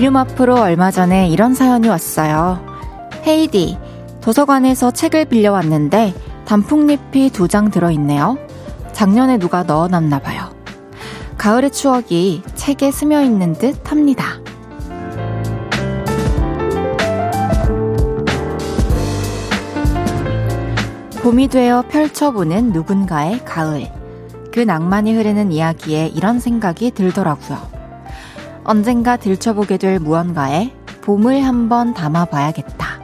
볼륨 앞으로 얼마 전에 이런 사연이 왔어요. 헤이디, 도서관에서 책을 빌려왔는데 단풍잎이 두 장 들어있네요. 작년에 누가 넣어놨나 봐요. 가을의 추억이 책에 스며 있는 듯 합니다. 봄이 되어 펼쳐보는 누군가의 가을. 그 낭만이 흐르는 이야기에 이런 생각이 들더라고요. 언젠가 들춰보게 될 무언가에 봄을 한번 담아봐야겠다.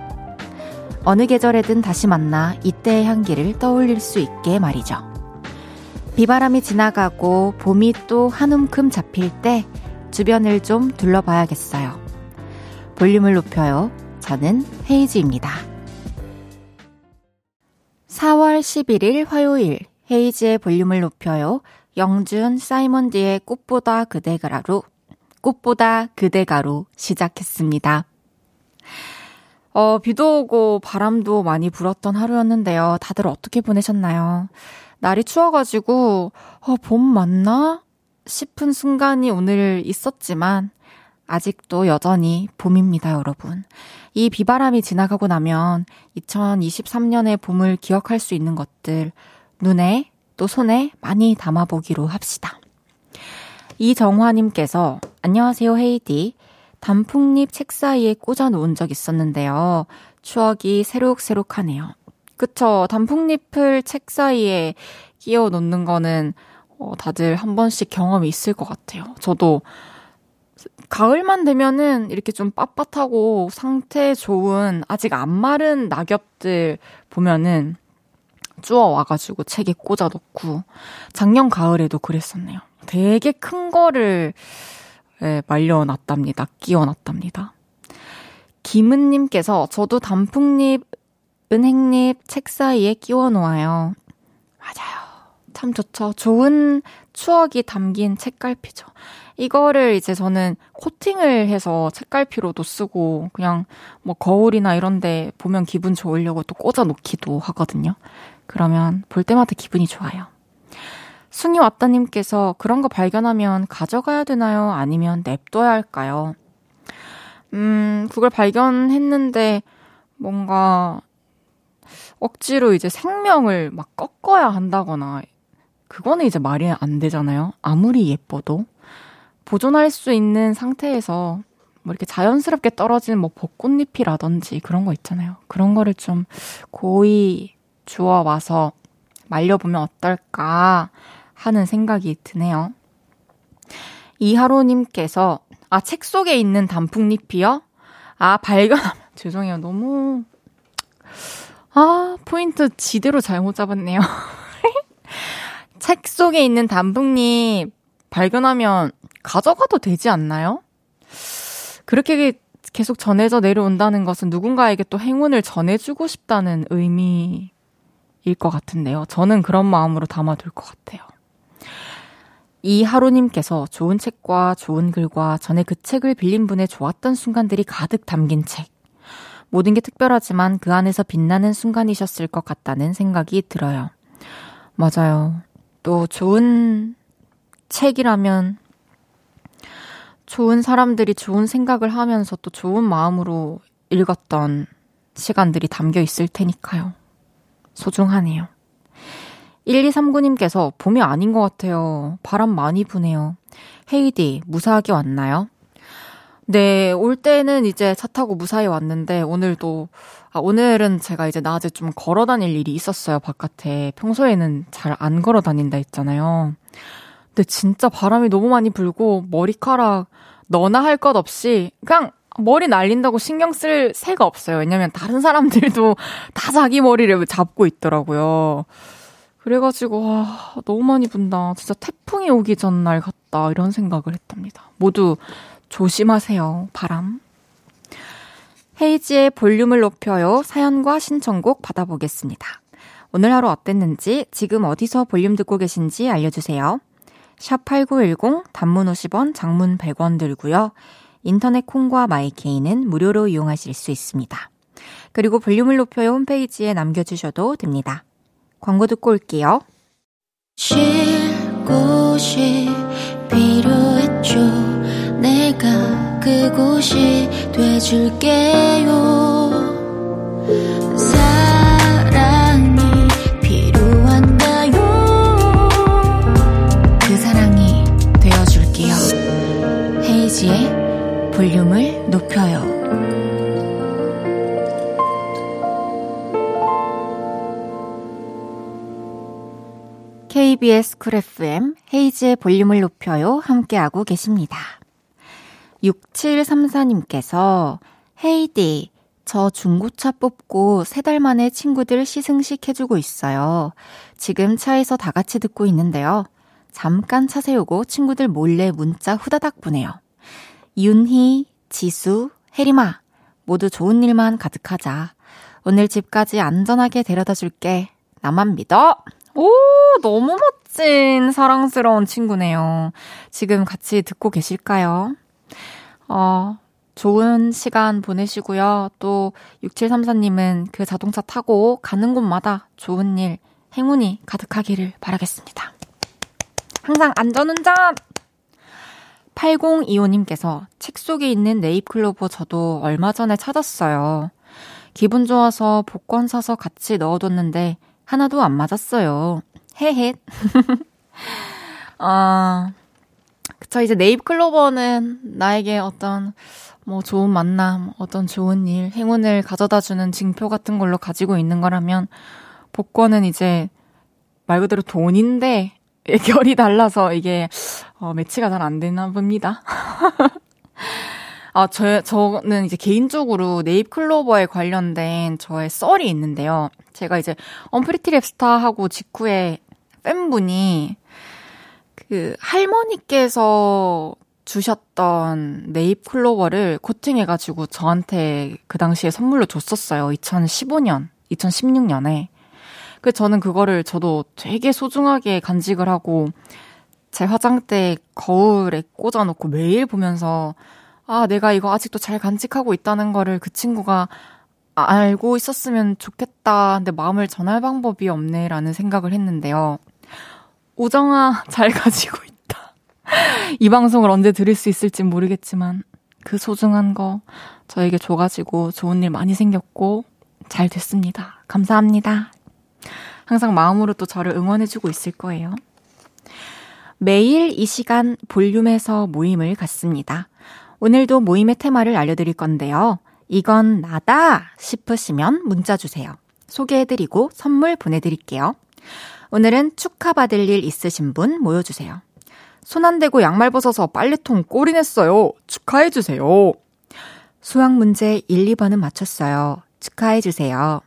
어느 계절에든 다시 만나 이때의 향기를 떠올릴 수 있게 말이죠. 비바람이 지나가고 봄이 또 한 움큼 잡힐 때 주변을 좀 둘러봐야겠어요. 볼륨을 높여요. 저는 헤이즈입니다. 4월 11일 화요일 헤이즈의 볼륨을 높여요. 영준 사이먼디의 꽃보다 그대가루 꽃보다 그대가루 시작했습니다. 어, 비도 오고 바람도 많이 불었던 하루였는데요. 다들 어떻게 보내셨나요? 날이 추워가지고, 어, 봄 맞나? 싶은 순간이 오늘 있었지만, 아직도 여전히 봄입니다, 여러분. 이 비바람이 지나가고 나면 2023년의 봄을 기억할 수 있는 것들 눈에 또 손에 많이 담아보기로 합시다. 이정화님께서 안녕하세요, 헤이디. 단풍잎 책 사이에 꽂아 놓은 적 있었는데요. 추억이 새록새록하네요. 그쵸. 단풍잎을 책 사이에 끼워 놓는 거는 어, 다들 한 번씩 경험이 있을 것 같아요. 저도 가을만 되면은 이렇게 좀 빳빳하고 상태 좋은 아직 안 마른 낙엽들 보면은 쭈어 와가지고 책에 꽂아 놓고 작년 가을에도 그랬었네요. 되게 큰 거를 예, 말려놨답니다. 끼워놨답니다. 김은님께서 저도 단풍잎, 은행잎 책 사이에 끼워 놓아요. 맞아요. 참 좋죠. 좋은 추억이 담긴 책갈피죠. 이거를 이제 저는 코팅을 해서 책갈피로도 쓰고 그냥 뭐 거울이나 이런데 보면 기분 좋으려고 또 꽂아 놓기도 하거든요. 그러면 볼 때마다 기분이 좋아요. 숭이 왔다님께서 그런 거 발견하면 가져가야 되나요? 아니면 냅둬야 할까요? 음, 그걸 발견했는데 뭔가 억지로 이제 생명을 막 꺾어야 한다거나 그거는 이제 말이 안 되잖아요. 아무리 예뻐도 보존할 수 있는 상태에서 뭐 이렇게 자연스럽게 떨어진 뭐 벚꽃잎이라든지 그런 거 있잖아요. 그런 거를 좀 고이 주워 와서 말려보면 어떨까 하는 생각이 드네요. 이하로님께서, 아, 책 속에 있는 단풍잎이요? 아, 발견하면, 죄송해요. 너무, 아, 포인트 지대로 잘못 잡았네요. 책 속에 있는 단풍잎 발견하면 가져가도 되지 않나요? 그렇게 계속 전해져 내려온다는 것은 누군가에게 또 행운을 전해주고 싶다는 의미일 것 같은데요. 저는 그런 마음으로 담아둘 것 같아요. 이하루님께서 좋은 책과 좋은 글과 전에 그 책을 빌린 분의 좋았던 순간들이 가득 담긴 책. 모든 게 특별하지만 그 안에서 빛나는 순간이셨을 것 같다는 생각이 들어요. 맞아요. 또 좋은 책이라면 좋은 사람들이 좋은 생각을 하면서 또 좋은 마음으로 읽었던 시간들이 담겨 있을 테니까요. 소중하네요. 1239님께서 봄이 아닌 것 같아요. 바람 많이 부네요. 헤이디, 무사하게 왔나요? 네, 올 때는 이제 차 타고 무사히 왔는데, 오늘도, 아, 오늘은 제가 이제 낮에 좀 걸어 다닐 일이 있었어요, 바깥에. 평소에는 잘 안 걸어 다닌다 했잖아요. 근데 진짜 바람이 너무 많이 불고, 머리카락 너나 할 것 없이, 그냥 머리 날린다고 신경 쓸 새가 없어요. 왜냐면 다른 사람들도 다 자기 머리를 잡고 있더라고요. 그래가지고, 와, 너무 많이 분다. 진짜 태풍이 오기 전날 같다. 이런 생각을 했답니다. 모두 조심하세요. 바람. 헤이지의 볼륨을 높여요. 사연과 신청곡 받아보겠습니다. 오늘 하루 어땠는지, 지금 어디서 볼륨 듣고 계신지 알려주세요. 샵 8910, 단문 50원, 장문 100원 들고요. 인터넷 콩과 마이케이는 무료로 이용하실 수 있습니다. 그리고 볼륨을 높여요 홈페이지에 남겨주셔도 됩니다. 광고 듣고 올게요. 쉴 곳이 필요했죠. 내가 그곳이 돼줄게요 사랑이 필요한가요 그 사랑이 되어줄게요 헤이지의 볼륨을 높여요 KBS 쿨 FM 헤이즈의 볼륨을 높여요 함께하고 계십니다. 6734님께서 헤이디 저 중고차 뽑고 세 달 만에 친구들 시승식 해주고 있어요. 지금 차에서 다 같이 듣고 있는데요. 잠깐 차 세우고 친구들 몰래 문자 후다닥 보내요. 윤희, 지수, 혜림아 모두 좋은 일만 가득하자. 오늘 집까지 안전하게 데려다 줄게. 나만 믿어. 오, 너무 멋진 사랑스러운 친구네요. 지금 같이 듣고 계실까요? 어, 좋은 시간 보내시고요. 또 6734님은 그 자동차 타고 가는 곳마다 좋은 일, 행운이 가득하기를 바라겠습니다. 항상 안전운전! 8025님께서 책 속에 있는 네잎클로버 저도 얼마 전에 찾았어요. 기분 좋아서 복권 사서 같이 넣어뒀는데 하나도 안 맞았어요. 헤헷. 아, 그쵸. 이제 네잎클로버는 나에게 어떤 뭐 좋은 만남, 어떤 좋은 일, 행운을 가져다 주는 징표 같은 걸로 가지고 있는 거라면 복권은 이제 말 그대로 돈인데 결이 달라서 이게 어, 매치가 잘 안 되나 봅니다. 아, 저, 저는 이제 개인적으로 네잎 클로버에 관련된 저의 썰이 있는데요. 제가 이제 언프리티 랩스타 하고 직후에 팬분이 그 할머니께서 주셨던 네잎 클로버를 코팅해가지고 저한테 그 당시에 선물로 줬었어요. 2015년, 2016년에. 그 저는 그거를 저도 되게 소중하게 간직을 하고 제 화장대 거울에 꽂아놓고 매일 보면서 아, 내가 이거 아직도 잘 간직하고 있다는 거를 그 친구가 알고 있었으면 좋겠다. 근데 마음을 전할 방법이 없네라는 생각을 했는데요. 우정아, 잘 가지고 있다. 이 방송을 언제 들을 수 있을지 모르겠지만 그 소중한 거 저에게 줘가지고 좋은 일 많이 생겼고 잘 됐습니다. 감사합니다. 항상 마음으로 또 저를 응원해주고 있을 거예요. 매일 이 시간 볼륨에서 모임을 갖습니다. 오늘도 모임의 테마를 알려드릴 건데요. 이건 나다 싶으시면 문자 주세요. 소개해드리고 선물 보내드릴게요. 오늘은 축하받을 일 있으신 분 모여주세요. 손 안 대고 양말 벗어서 빨래통 꼬리 냈어요. 축하해주세요. 수학 문제 1, 2번은 맞췄어요. 축하해주세요.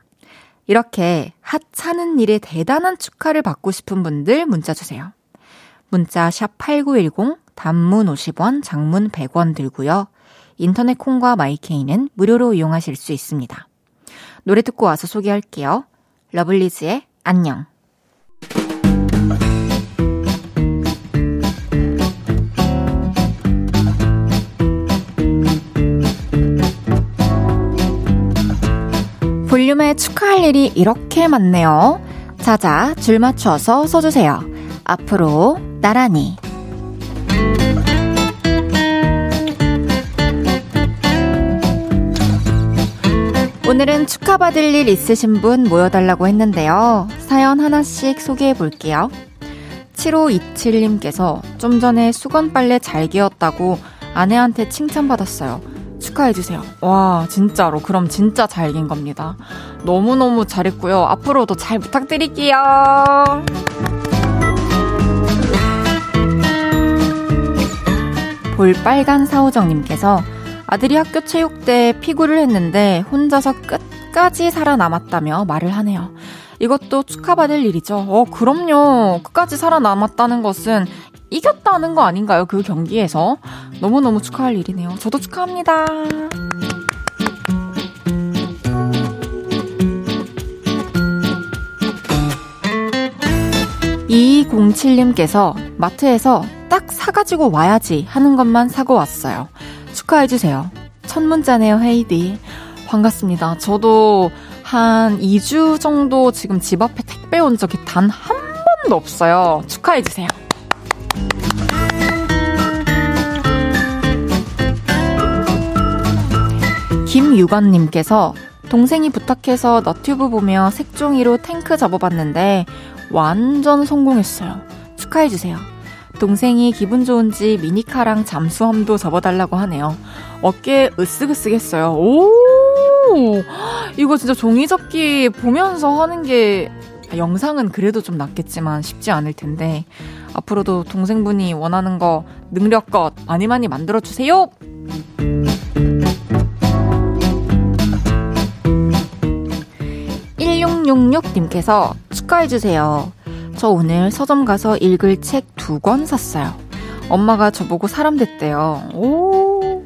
이렇게 핫차는 일에 대단한 축하를 받고 싶은 분들 문자 주세요. 문자 샵 8910 단문 50원, 장문 100원 들고요. 인터넷 콩과 마이케이는 무료로 이용하실 수 있습니다. 노래 듣고 와서 소개할게요. 러블리즈의 안녕. 볼륨에 축하할 일이 이렇게 많네요. 자자, 줄 맞춰서 써주세요. 앞으로 나란히. 오늘은 축하받을 일 있으신 분 모여달라고 했는데요. 사연 하나씩 소개해 볼게요. 7527님께서 좀 전에 수건 빨래 잘 개었다고 아내한테 칭찬받았어요. 축하해주세요. 와, 진짜로. 그럼 진짜 잘 긴 겁니다. 너무너무 잘했고요. 앞으로도 잘 부탁드릴게요. 볼빨간 사우정님께서 아들이 학교 체육대 피구를 했는데 혼자서 끝까지 살아남았다며 말을 하네요. 이것도 축하받을 일이죠. 어, 그럼요. 끝까지 살아남았다는 것은 이겼다는 거 아닌가요? 그 경기에서. 너무너무 축하할 일이네요. 저도 축하합니다. 2207님께서 마트에서 딱 사가지고 와야지 하는 것만 사고 왔어요. 축하해주세요. 첫 문자네요, 헤이디. 반갑습니다. 저도 한 2주 정도 지금 집 앞에 택배 온 적이 단 한 번도 없어요. 축하해주세요. 김유건님께서 동생이 부탁해서 너튜브 보며 색종이로 탱크 접어봤는데 완전 성공했어요. 축하해주세요. 동생이 기분 좋은지 미니카랑 잠수함도 접어달라고 하네요. 어깨 으쓱으쓱했어요. 오! 이거 진짜 종이접기 보면서 하는 게 영상은 그래도 좀 낫겠지만 쉽지 않을 텐데 앞으로도 동생분이 원하는 거 능력껏 많이 많이 만들어 주세요! 1666님께서 축하해주세요. 저 오늘 서점 가서 읽을 책 두 권 샀어요. 엄마가 저보고 사람 됐대요. 오,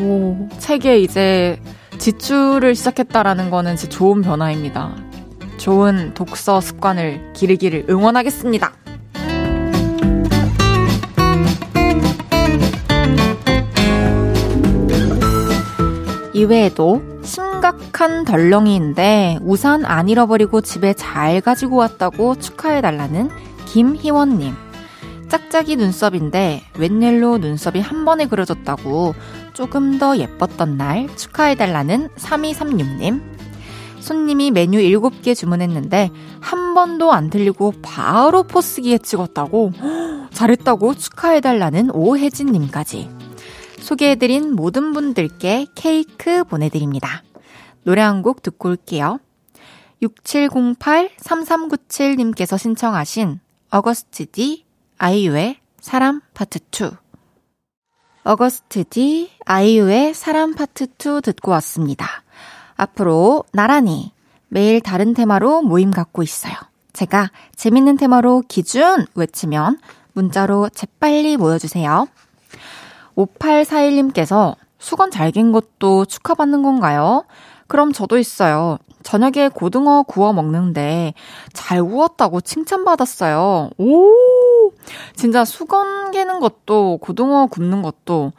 오, 책에 이제 지출을 시작했다라는 거는 진짜 좋은 변화입니다. 좋은 독서 습관을 기르기를 응원하겠습니다. 이외에도 심각한 덜렁이인데 우산 안 잃어버리고 집에 잘 가지고 왔다고 축하해달라는 김희원님. 짝짝이 눈썹인데 웬일로 눈썹이 한 번에 그려졌다고 조금 더 예뻤던 날 축하해달라는 3236님. 손님이 메뉴 7개 주문했는데 한 번도 안 틀리고 바로 포스기에 찍었다고 잘했다고 축하해달라는 오혜진님까지. 소개해드린 모든 분들께 케이크 보내드립니다. 노래 한 곡 듣고 올게요. 6708-3397님께서 신청하신 어거스트 디 아이유의 사람 파트 2 어거스트 디 아이유의 사람 파트 2 듣고 왔습니다. 앞으로 나란히 매일 다른 테마로 모임 갖고 있어요. 제가 재밌는 테마로 기준 외치면 문자로 재빨리 모여주세요. 5841님께서 수건 잘갠 것도 축하받는 건가요? 그럼 저도 있어요. 저녁에 고등어 구워 먹는데 잘 구웠다고 칭찬받았어요. 오! 진짜 수건 개는 것도 고등어 굽는 것도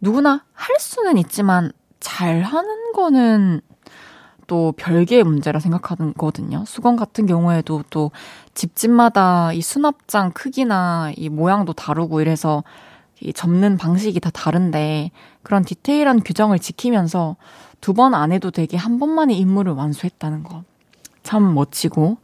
누구나 할 수는 있지만 잘 하는 거는 또 별개의 문제라 생각하거든요. 수건 같은 경우에도 또 집집마다 이 수납장 크기나 이 모양도 다르고 이래서 이 접는 방식이 다 다른데 그런 디테일한 규정을 지키면서 두 번 안 해도 되게 한 번만에 임무를 완수했다는 거. 참 멋지고.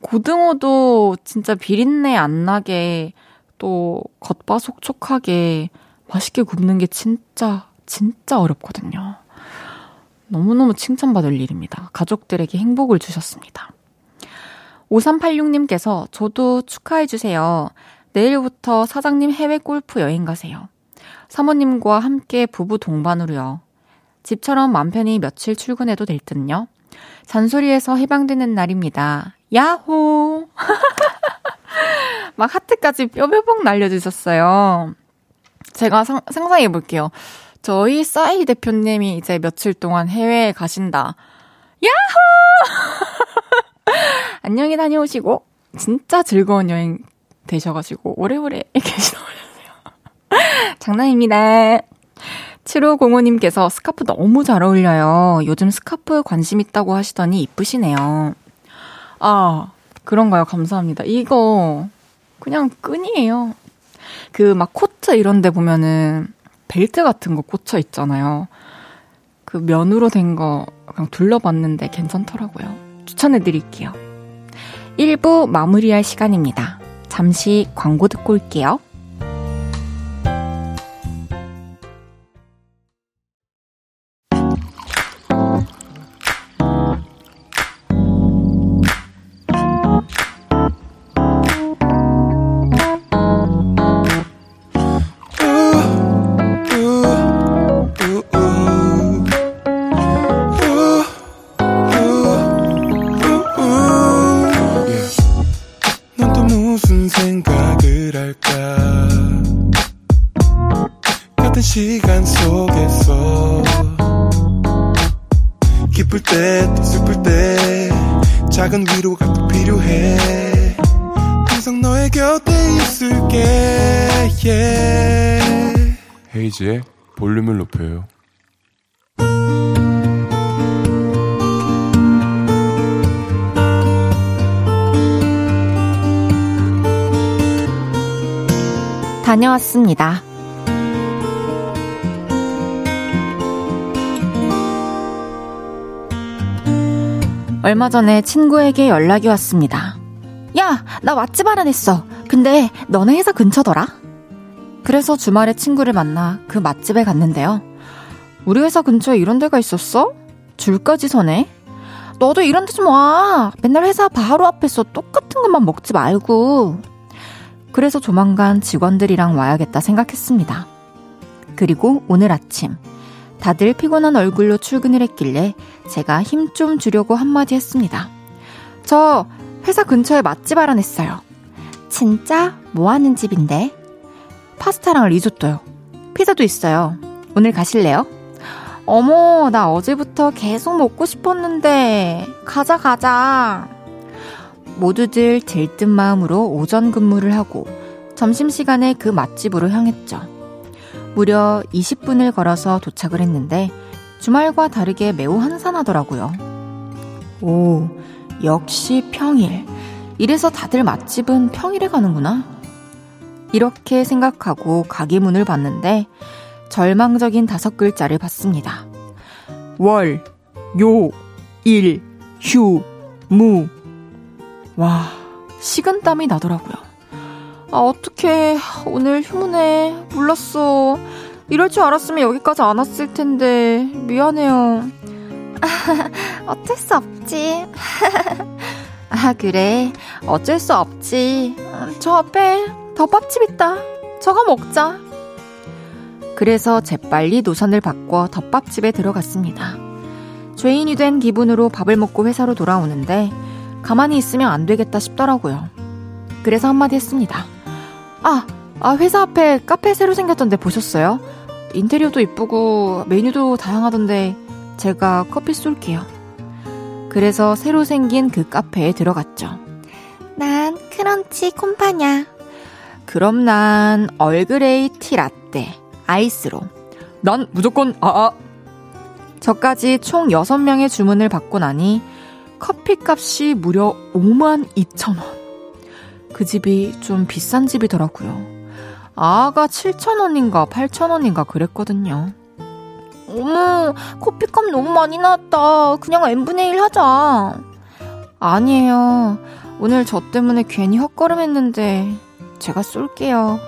고등어도 진짜 비린내 안 나게 또 겉바속촉하게 맛있게 굽는 게 진짜, 진짜 어렵거든요. 너무너무 칭찬받을 일입니다. 가족들에게 행복을 주셨습니다. 5386님께서 저도 축하해주세요. 내일부터 사장님 해외 골프 여행 가세요. 사모님과 함께 부부 동반으로요. 집처럼 맘 편히 며칠 출근해도 될 듯요. 잔소리에서 해방되는 날입니다. 야호! 막 하트까지 뼈뼈벅 날려주셨어요. 제가 상, 상상해 볼게요. 저희 싸이 대표님이 이제 며칠 동안 해외에 가신다. 야호! 안녕히 다녀오시고, 진짜 즐거운 여행 되셔가지고 오래오래 계시나보셨어요. 장난입니다. 7505님께서 스카프 너무 잘 어울려요. 요즘 스카프 관심 있다고 하시더니 이쁘시네요. 아, 그런가요? 감사합니다. 이거 그냥 끈이에요. 그 막 코트 이런 데 보면은 벨트 같은 거 꽂혀 있잖아요. 그 면으로 된 거 그냥 둘러봤는데 괜찮더라고요. 추천해 드릴게요. 1부 마무리할 시간입니다. 잠시 광고 듣고 올게요. 다녀왔습니다. 얼마 전에 친구에게 연락이 왔습니다. 야, 나 맛집 알아냈어. 근데 너네 회사 근처더라? 그래서 주말에 친구를 만나 그 맛집에 갔는데요. 우리 회사 근처에 이런 데가 있었어? 줄까지 서네? 너도 이런 데 좀 와. 맨날 회사 바로 앞에서 똑같은 것만 먹지 말고. 그래서 조만간 직원들이랑 와야겠다 생각했습니다. 그리고 오늘 아침 다들 피곤한 얼굴로 출근을 했길래 제가 힘 좀 주려고 한마디 했습니다. 저 회사 근처에 맛집 알아냈어요. 진짜 뭐 하는 집인데? 파스타랑 리조또요. 피자도 있어요. 오늘 가실래요? 어머, 나 어제부터 계속 먹고 싶었는데. 가자, 가자. 모두들 들뜬 마음으로 오전 근무를 하고 점심시간에 그 맛집으로 향했죠. 무려 20분을 걸어서 도착을 했는데 주말과 다르게 매우 한산하더라고요. 오, 역시 평일. 이래서 다들 맛집은 평일에 가는구나. 이렇게 생각하고 가게 문을 봤는데 절망적인 다섯 글자를 봤습니다. 월, 요, 일, 휴, 무. 와, 식은땀이 나더라고요. 아, 어떡해. 오늘 휴무네. 몰랐어. 이럴 줄 알았으면 여기까지 안 왔을 텐데. 미안해요. 어쩔 수 없지. 아, 그래. 어쩔 수 없지. 저 앞에 덮밥집 있다. 저거 먹자. 그래서 재빨리 노선을 바꿔 덮밥집에 들어갔습니다. 죄인이 된 기분으로 밥을 먹고 회사로 돌아오는데 가만히 있으면 안 되겠다 싶더라고요. 그래서 한마디 했습니다. 아, 아, 회사 앞에 카페 새로 생겼던데 보셨어요? 인테리어도 이쁘고 메뉴도 다양하던데 제가 커피 쏠게요. 그래서 새로 생긴 그 카페에 들어갔죠. 난 크런치 콤파냐. 그럼 난 얼그레이 티 라떼 아이스로. 난 무조건 아아. 저까지 총 6명의 주문을 받고 나니 커피 값이 무려 5만 2천 원. 그 집이 좀 비싼 집이더라고요. 아가 7천 원인가 8천 원인가 그랬거든요. 어머, 커피값 너무 많이 나왔다. 그냥 n분의 1 하자. 아니에요. 오늘 저 때문에 괜히 헛걸음했는데 제가 쏠게요.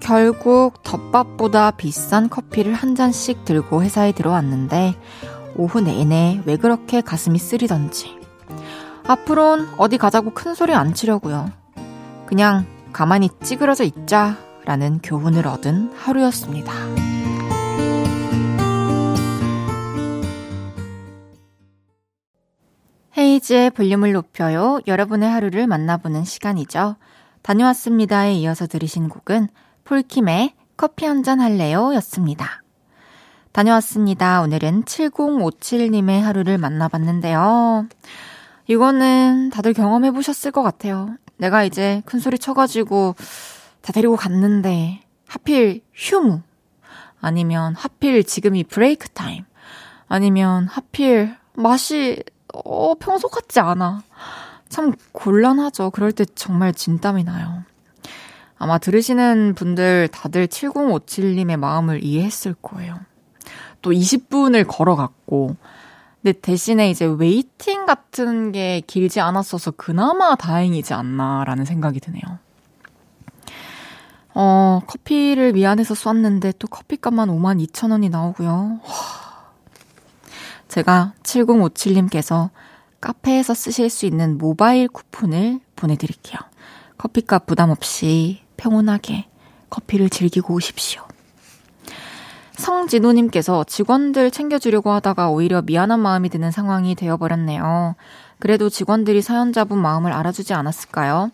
결국 덮밥보다 비싼 커피를 한 잔씩 들고 회사에 들어왔는데 오후 내내 왜 그렇게 가슴이 쓰리던지. 앞으론 어디 가자고 큰 소리 안 치려고요. 그냥 가만히 찌그러져 있자라는 교훈을 얻은 하루였습니다. 헤이즈의 볼륨을 높여요. 여러분의 하루를 만나보는 시간이죠. 다녀왔습니다에 이어서 들으신 곡은 폴킴의 커피 한 잔 할래요? 였습니다. 다녀왔습니다. 오늘은 7057님의 하루를 만나봤는데요. 이거는 다들 경험해 보셨을 것 같아요. 내가 이제 큰 소리 쳐가지고 다 데리고 갔는데 하필 휴무 아니면 하필 지금이 브레이크 타임 아니면 하필 맛이 어 평소 같지 않아. 참 곤란하죠. 그럴 때 정말 진땀이 나요. 아마 들으시는 분들 다들 7057님의 마음을 이해했을 거예요. 또 20분을 걸어갔고, 근데 대신에 이제 웨이팅 같은 게 길지 않았어서 그나마 다행이지 않나라는 생각이 드네요. 어, 커피를 미안해서 쐈는데 또 커피값만 5만 2천 원이 나오고요. 제가 7057님께서 카페에서 쓰실 수 있는 모바일 쿠폰을 보내드릴게요. 커피값 부담 없이 평온하게 커피를 즐기고 오십시오. 성진호님께서 직원들 챙겨주려고 하다가 오히려 미안한 마음이 드는 상황이 되어버렸네요. 그래도 직원들이 사연자분 마음을 알아주지 않았을까요?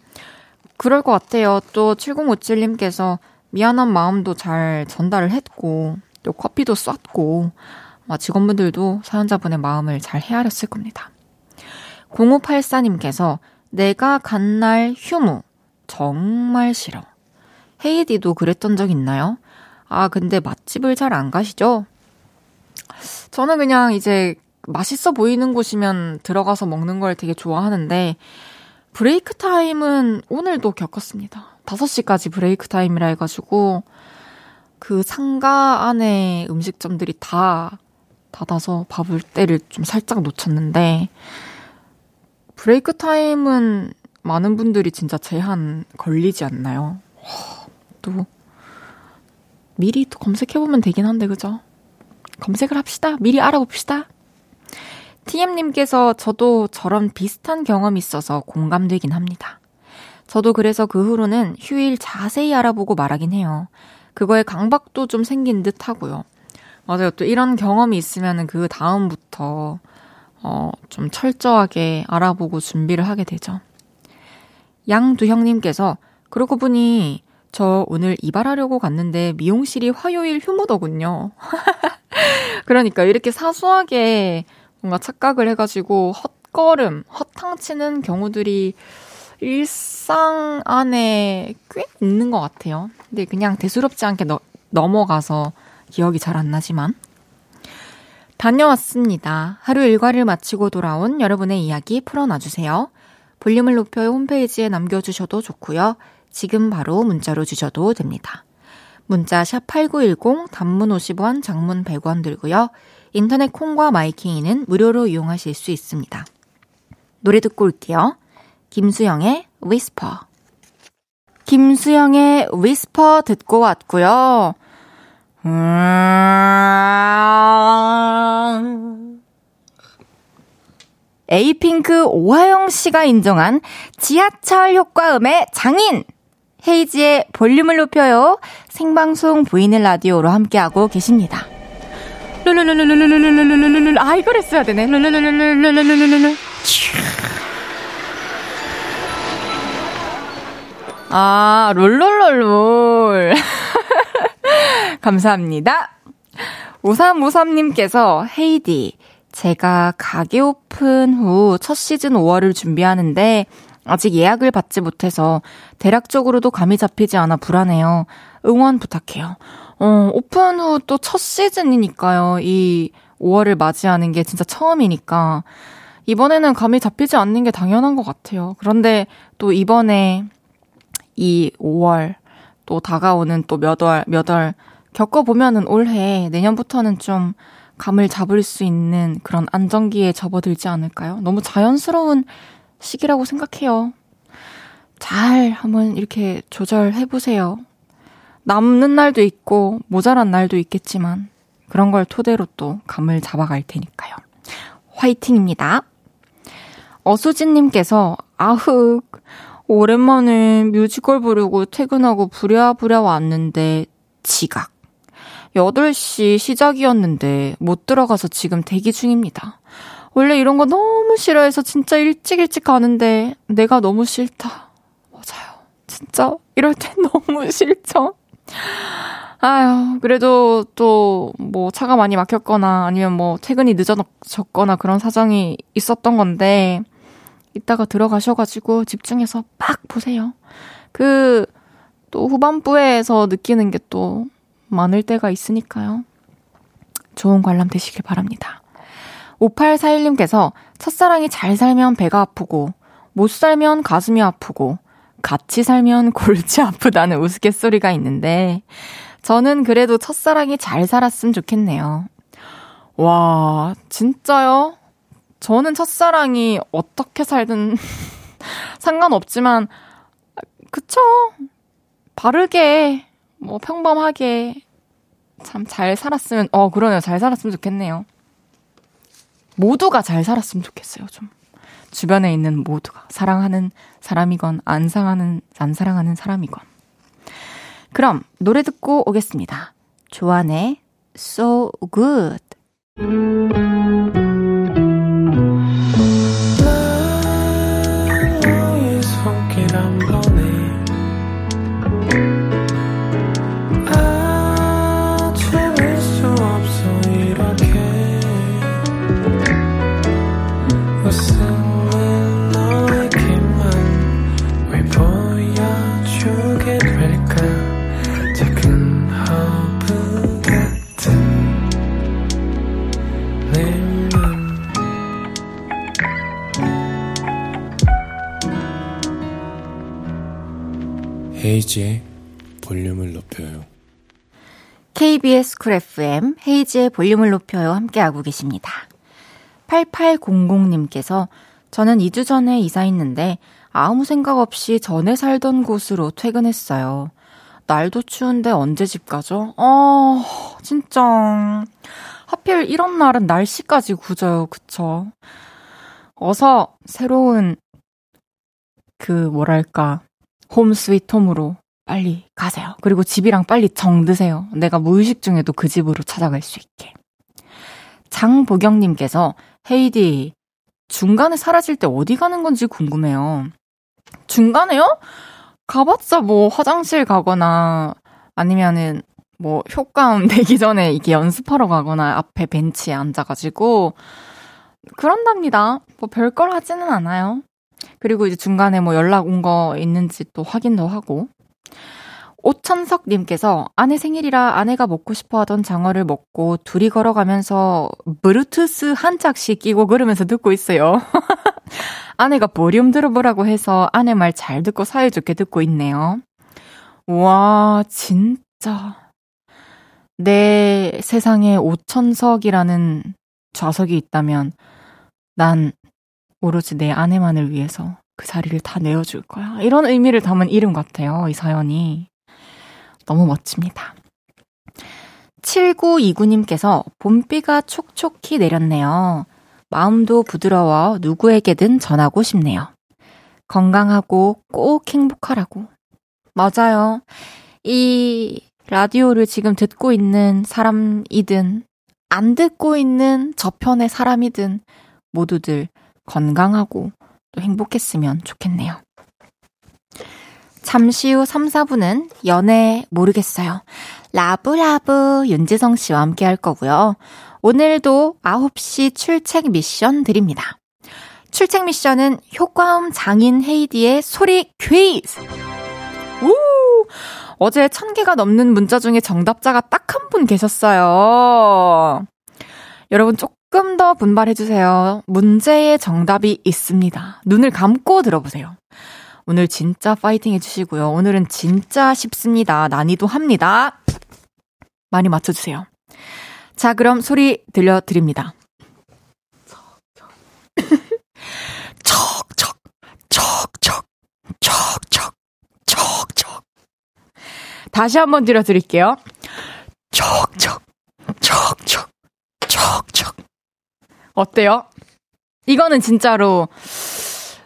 그럴 것 같아요. 또 7057님께서 미안한 마음도 잘 전달을 했고, 또 커피도 쐈고, 직원분들도 사연자분의 마음을 잘 헤아렸을 겁니다. 0584님께서 내가 간 날 휴무. 정말 싫어. 헤이디도 그랬던 적 있나요? 아, 근데 맛집을 잘 안 가시죠? 저는 그냥 이제 맛있어 보이는 곳이면 들어가서 먹는 걸 되게 좋아하는데, 브레이크 타임은 오늘도 겪었습니다. 5시까지 브레이크 타임이라 해가지고, 그 상가 안에 음식점들이 다 닫아서 밥을 때를 좀 살짝 놓쳤는데 브레이크 타임은 많은 분들이 진짜 제한 걸리지 않나요? 또 미리 또 검색해보면 되긴 한데 그죠? 검색을 합시다. 미리 알아봅시다. TM님께서 저도 저런 비슷한 경험이 있어서 공감되긴 합니다. 저도 그래서 그 후로는 휴일 자세히 알아보고 말하긴 해요. 그거에 강박도 좀 생긴 듯 하고요. 맞아요. 또 이런 경험이 있으면 그 다음부터, 어, 좀 철저하게 알아보고 준비를 하게 되죠. 양두형님께서, 그러고 보니, 저 오늘 이발하려고 갔는데 미용실이 화요일 휴무더군요. 그러니까 이렇게 사소하게 뭔가 착각을 해가지고 헛걸음, 헛탕치는 경우들이 일상 안에 꽤 있는 것 같아요. 근데 그냥 대수롭지 않게 너, 넘어가서 기억이 잘 안 나지만. 다녀왔습니다. 하루 일과를 마치고 돌아온 여러분의 이야기 풀어놔주세요. 볼륨을 높여 홈페이지에 남겨주셔도 좋고요. 지금 바로 문자로 주셔도 됩니다. 문자 샵 8910 단문 50원, 장문 100원 들고요. 인터넷 콩과 마이킹이는 무료로 이용하실 수 있습니다. 노래 듣고 올게요. 김수영의 Whisper. 김수영의 Whisper 듣고 왔고요. 음... 에이핑크 오하영 씨가 인정한 지하철 효과음의 장인! 헤이즈의 볼륨을 높여요. 생방송 보이는 라디오로 함께하고 계십니다. 아, 이걸 했어야 되네. 아, 롤롤롤롤. 감사합니다. 5353님께서 헤이디, 제가 가게 오픈 후 첫 시즌 5월을 준비하는데 아직 예약을 받지 못해서 대략적으로도 감이 잡히지 않아 불안해요. 응원 부탁해요. 어, 오픈 후 또 첫 시즌이니까요. 이 5월을 맞이하는 게 진짜 처음이니까 이번에는 감이 잡히지 않는 게 당연한 것 같아요. 그런데 또 이번에 이 5월 또 다가오는 또 몇 월, 몇 월 겪어보면은 올해 내년부터는 좀 감을 잡을 수 있는 그런 안정기에 접어들지 않을까요? 너무 자연스러운 시기라고 생각해요. 잘 한번 이렇게 조절해보세요. 남는 날도 있고 모자란 날도 있겠지만 그런 걸 토대로 또 감을 잡아갈 테니까요. 화이팅입니다. 어수진님께서 아흑 오랜만에 뮤지컬 부르고 퇴근하고 부랴부랴 왔는데 지각. 8시 시작이었는데 못 들어가서 지금 대기 중입니다. 원래 이런 거 너무 싫어해서 진짜 일찍 일찍 가는데 내가 너무 싫다. 맞아요. 진짜 이럴 땐 너무 싫죠. 아유, 그래도 또 뭐 차가 많이 막혔거나 아니면 뭐 퇴근이 늦어졌거나 그런 사정이 있었던 건데 이따가 들어가셔가지고 집중해서 빡 보세요. 그 또 후반부에서 느끼는 게 또 많을 때가 있으니까요. 좋은 관람 되시길 바랍니다. 5841님께서 첫사랑이 잘 살면 배가 아프고 못 살면 가슴이 아프고 같이 살면 골치 아프다는 우스갯소리가 있는데, 저는 그래도 첫사랑이 잘 살았으면 좋겠네요. 와, 진짜요? 저는 첫사랑이 어떻게 살든 상관없지만, 그쵸? 바르게, 뭐, 평범하게, 참 잘 살았으면, 어, 그러네요. 잘 살았으면 좋겠네요. 모두가 잘 살았으면 좋겠어요, 좀. 주변에 있는 모두가 사랑하는 사람이건 안 사랑하는 안 사랑하는 사람이건. 그럼 노래 듣고 오겠습니다. 조안의 So Good. 헤이지의 볼륨을 높여요. KBS 쿨 FM 헤이지의 볼륨을 높여요 함께하고 계십니다. 8800님께서 저는 2주 전에 이사했는데 아무 생각 없이 전에 살던 곳으로 퇴근했어요. 날도 추운데 언제 집 가죠? 어, 진짜. 하필 이런 날은 날씨까지 굳어요. 그쵸? 어서 새로운 그 뭐랄까 홈 스위트 홈으로 빨리 가세요. 그리고 집이랑 빨리 정드세요. 내가 무의식 중에도 그 집으로 찾아갈 수 있게. 장보경님께서 헤이디 중간에 사라질 때 어디 가는 건지 궁금해요. 중간에요? 가봤자 뭐 화장실 가거나 아니면은 뭐 효과음 되기 전에 이게 연습하러 가거나 앞에 벤치에 앉아가지고 그런답니다. 뭐 별걸 하지는 않아요. 그리고 이제 중간에 뭐 연락 온 거 있는지 또 확인도 하고. 오천석님께서 아내 생일이라 아내가 먹고 싶어 하던 장어를 먹고 둘이 걸어가면서 브루투스 한 짝씩 끼고 그러면서 듣고 있어요. 아내가 볼륨 들어보라고 해서 아내 말 잘 듣고 사이좋게 듣고 있네요. 와, 진짜. 내 세상에 오천석이라는 좌석이 있다면 난 오로지 내 아내만을 위해서 그 자리를 다 내어줄 거야. 이런 의미를 담은 이름 같아요, 이 사연이. 너무 멋집니다. 7929님께서 봄비가 촉촉히 내렸네요. 마음도 부드러워 누구에게든 전하고 싶네요. 건강하고 꼭 행복하라고. 맞아요. 이 라디오를 지금 듣고 있는 사람이든, 안 듣고 있는 저편의 사람이든, 모두들 건강하고 또 행복했으면 좋겠네요. 잠시 후 3, 4부는 연애 모르겠어요. 라브라브 윤지성 씨와 함께 할 거고요. 오늘도 9시 출첵 미션 드립니다. 출첵 미션은 효과음 장인 헤이즈의 소리 퀴즈! 우! 어제 1000개가 넘는 문자 중에 정답자가 딱 한 분 계셨어요. 여러분 조금 더 분발해주세요. 문제의 정답이 있습니다. 눈을 감고 들어보세요. 오늘 진짜 파이팅 해주시고요. 오늘은 진짜 쉽습니다. 난이도 합니다. 많이 맞춰주세요. 자, 그럼 소리 들려드립니다. 척 척, 척 척, 척 척, 척 척. 다시 한번 들려드릴게요. 척 척, 척 척, 척 척. 어때요? 이거는 진짜로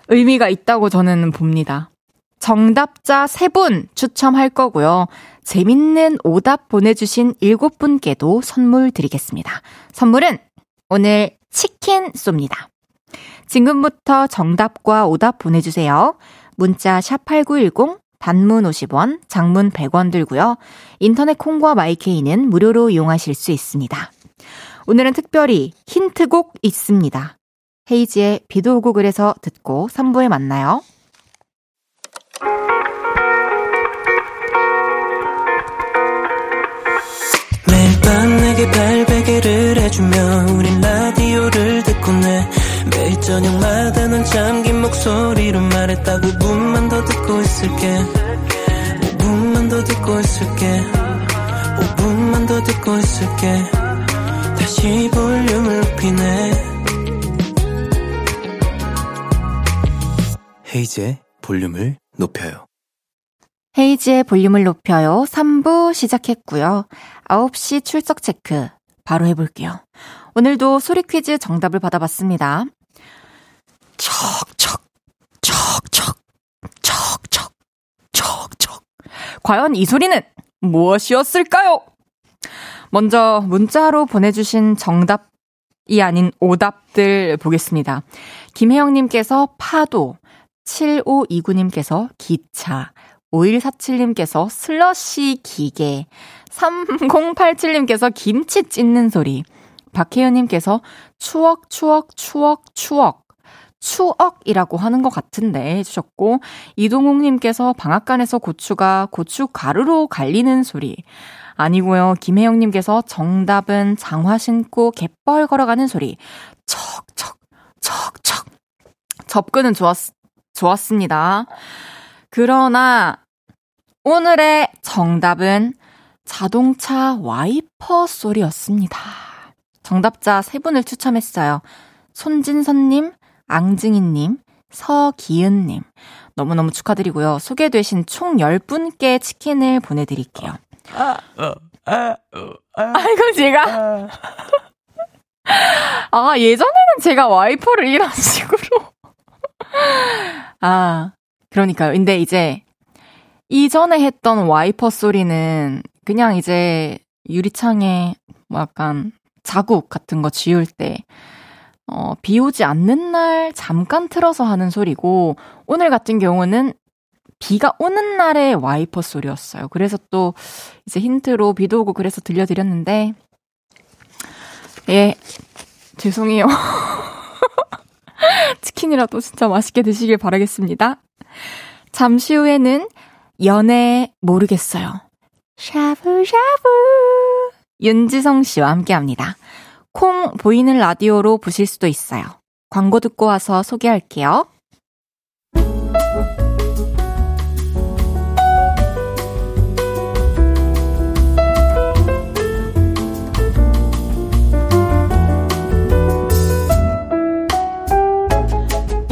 의미가 있다고 저는 봅니다. 정답자 3분 추첨할 거고요. 재밌는 오답 보내주신 7분께도 선물 드리겠습니다. 선물은 오늘 치킨 쏩니다. 지금부터 정답과 오답 보내주세요. 문자 샵8910 단문 50원, 장문 100원 들고요. 인터넷 콩과 마이케이는 무료로 이용하실 수 있습니다. 오늘은 특별히 힌트곡 있습니다. 헤이지의 비도 오고 그래서 듣고 3부에 만나요. 매일 밤 내게 발베개를 해주며 우린 라디오를 듣고 내 매일 저녁마다 넌 잠긴 목소리로 말했다 5분만 더 듣고 있을게 5분만 더 듣고 있을게 5분만 더 듣고 있을게 다시 볼륨을 높이네 헤이즈의 볼륨을 높여요. 헤이즈의 볼륨을 높여요. 3부 시작했고요. 9시 출석 체크 바로 해볼게요. 오늘도 소리 퀴즈 정답을 받아봤습니다. 척척, 척척, 척척, 척척. 과연 이 소리는 무엇이었을까요? 먼저 문자로 보내주신 정답이 아닌 오답들 보겠습니다. 김혜영님께서 파도, 7529님께서 기차, 5147님께서 슬러시 기계, 3087님께서 김치 찢는 소리, 박혜연님께서 추억, 추억, 추억, 추억. 추억이라고 하는 것 같은데 해주셨고, 이동욱님께서 방앗간에서 고추가 고추 가루로 갈리는 소리. 아니고요. 김혜영님께서 정답은 장화 신고 갯벌 걸어가는 소리. 척척, 척척. 접근은 좋았, 좋았습니다. 그러나 오늘의 정답은 자동차 와이퍼 소리였습니다. 정답자 세 분을 추첨했어요. 손진선님, 앙증이님, 서기은님. 너무너무 축하드리고요. 소개되신 총 10분께 치킨을 보내드릴게요. 아, 이거 제가. 아, 예전에는 제가 와이퍼를 이런 식으로. 아, 그러니까요. 근데 이제 이전에 했던 와이퍼 소리는 그냥 이제 유리창에 뭐 약간 자국 같은 거 지울 때, 어, 비 오지 않는 날 잠깐 틀어서 하는 소리고, 오늘 같은 경우는 비가 오는 날의 와이퍼 소리였어요. 그래서 또 이제 힌트로 비도 오고 그래서 들려드렸는데, 예, 죄송해요. 치킨이라도 진짜 맛있게 드시길 바라겠습니다. 잠시 후에는 연애 모르겠어요. 샤브샤브. 윤지성 씨와 함께 합니다. 콩 보이는 라디오로 보실 수도 있어요. 광고 듣고 와서 소개할게요.